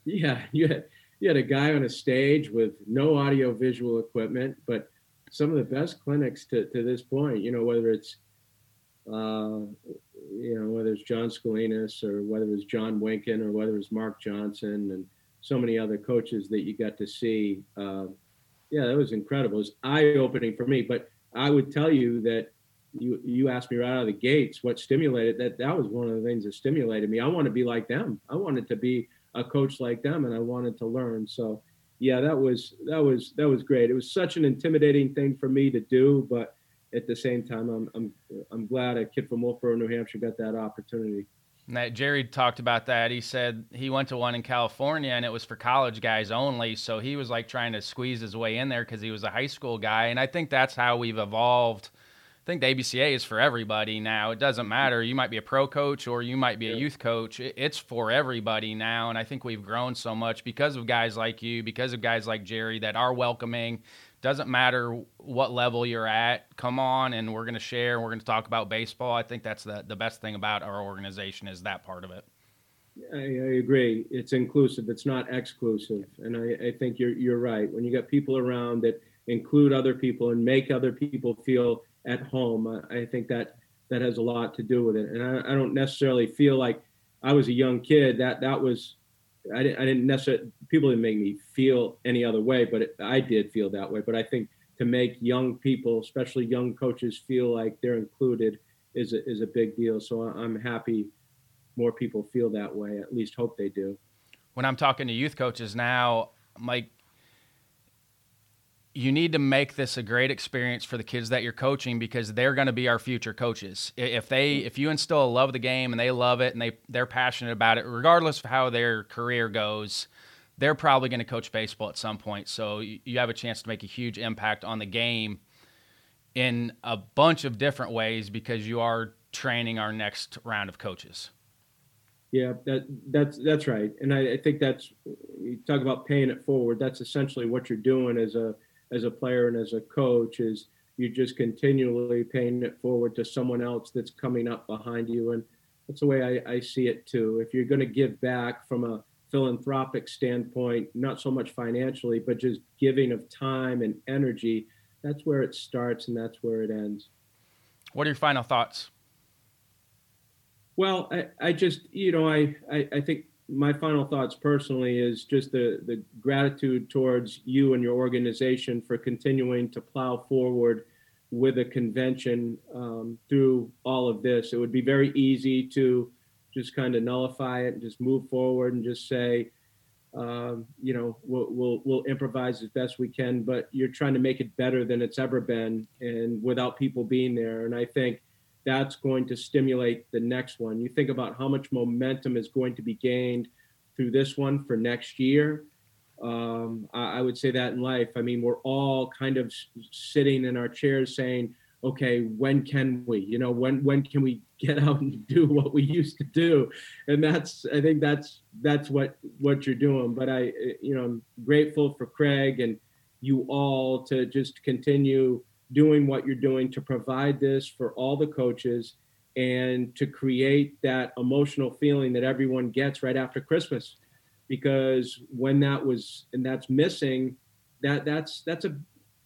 Yeah, you had you had a guy on a stage with no audio visual equipment, but some of the best clinics to, to this point, you know, whether it's uh, you know, whether it's John Scolinos or whether it's John Winkin or whether it's Mark Johnson and so many other coaches that you got to see. Uh, yeah, that was incredible. It was eye opening for me. But I would tell you that you you asked me right out of the gates what stimulated that that was one of the things that stimulated me i want to be like them i wanted to be a coach like them and i wanted to learn so yeah that was that was that was great it was such an intimidating thing for me to do but at the same time i'm i'm, I'm glad a kid from Wolfeboro new hampshire got that opportunity that Jerry talked about that. He said he went to one in California and it was for college guys only. So he was like trying to squeeze his way in there because he was a high school guy. And I think that's how we've evolved think the ABCA is for everybody now. It doesn't matter. You might be a pro coach or you might be a youth coach. It's for everybody now. And I think we've grown so much because of guys like you, because of guys like Jerry that are welcoming. Doesn't matter what level you're at. Come on, and we're going to share. And we're going to talk about baseball. I think that's the, the best thing about our organization is that part of it. I, I agree. It's inclusive. It's not exclusive. And I, I think you're you're right. When you got people around that include other people and make other people feel at home. I, think that that has a lot to do with it. And I, I, don't necessarily feel like I was a young kid. That that was I didn't, I didn't necessarily people didn't make me feel any other way, but it, I did feel that way. But I think to make young people, especially young coaches, feel like they're included is a, is a big deal. So I'm happy more people feel that way. At least hope they do. When I'm talking to youth coaches now, Mike, you need to make this a great experience for the kids that you're coaching because they're going to be our future coaches. If they if you instill a love of the game and they love it and they they're passionate about it regardless of how their career goes, they're probably going to coach baseball at some point. So you have a chance to make a huge impact on the game in a bunch of different ways because you are training our next round of coaches. Yeah, that that's that's right, and I, I think that's you talk about paying it forward. That's essentially what you're doing as a as a player and as a coach is you're just continually paying it forward to someone else that's coming up behind you, and that's the way I, I see it too. If you're going to give back from a philanthropic standpoint, not so much financially, but just giving of time and energy, that's where it starts and that's where it ends. What are your final thoughts? Well, I, I just, you know, I, I, I think my final thoughts personally is just the, the gratitude towards you and your organization for continuing to plow forward with a convention um, through all of this. It would be very easy to just kind of nullify it and just move forward and just say, um, you know, we'll, we'll, we'll improvise as best we can, but you're trying to make it better than it's ever been, and without people being there. And I think that's going to stimulate the next one. You think about how much momentum is going to be gained through this one for next year. Um, I, I, would say that in life. I mean, we're all kind of sitting in our chairs saying, okay, when can we? You know, when when can we get out and do what we used to do? And that's I think that's that's what what you're doing. But I you know I'm grateful for Craig and you all to just continue doing what you're doing to provide this for all the coaches and to create that emotional feeling that everyone gets right after Christmas. Because when that was and that's missing, that that's that's a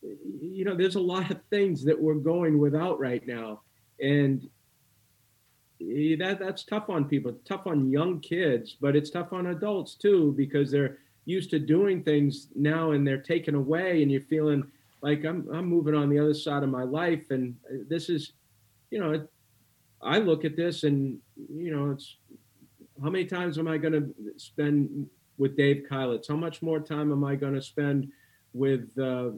you know, there's a lot of things that we're going without right now, and eh, that that's tough on people. tough on young kids, but it's tough on adults too because they're used to doing things now and they're taken away, and you're feeling like I'm I'm moving on the other side of my life, and this is, you know, I look at this and you know, it's how many times am I going to spend with Dave Keilitz? How much more time am I going to spend with uh,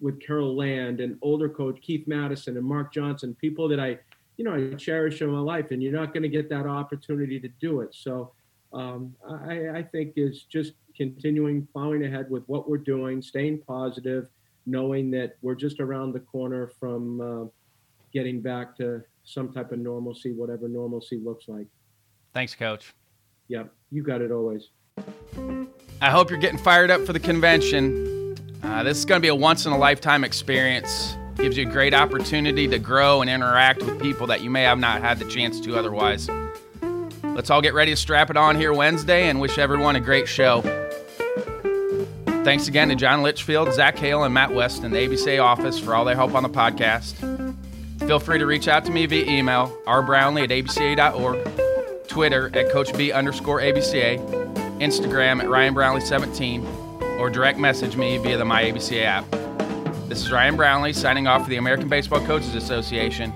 with Carroll Land and older coach Keith Madison and Mark Johnson, people that I, you know, I cherish in my life, and you're not going to get that opportunity to do it. So um, I, I think is just continuing plowing ahead with what we're doing, staying positive, knowing that we're just around the corner from uh, getting back to some type of normalcy, whatever normalcy looks like. Thanks, Coach. Yep, you got it always. I hope you're getting fired up for the convention. Uh, this is going to be a once in a lifetime experience. Gives you a great opportunity to grow and interact with people that you may have not had the chance to otherwise. Let's all get ready to strap it on here Wednesday and wish everyone a great show. Thanks again to John Litchfield, Zach Hale, and Matt West in the ABCA office for all their help on the podcast. Feel free to reach out to me via email, rbrownlee at abca.org, Twitter at Coach B underscore ABCA, Instagram at Ryan Brownlee 17 or direct message me via the My MyABCA app. This is Ryan Brownlee signing off for the American Baseball Coaches Association.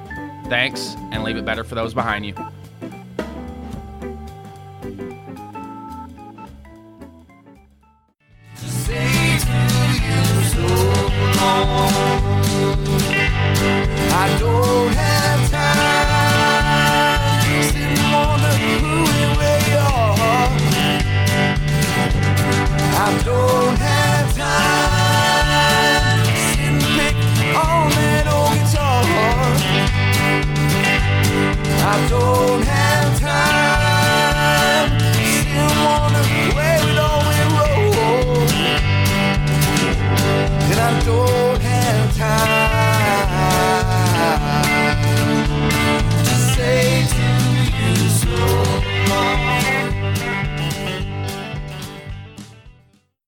Thanks, and leave it better for those behind you.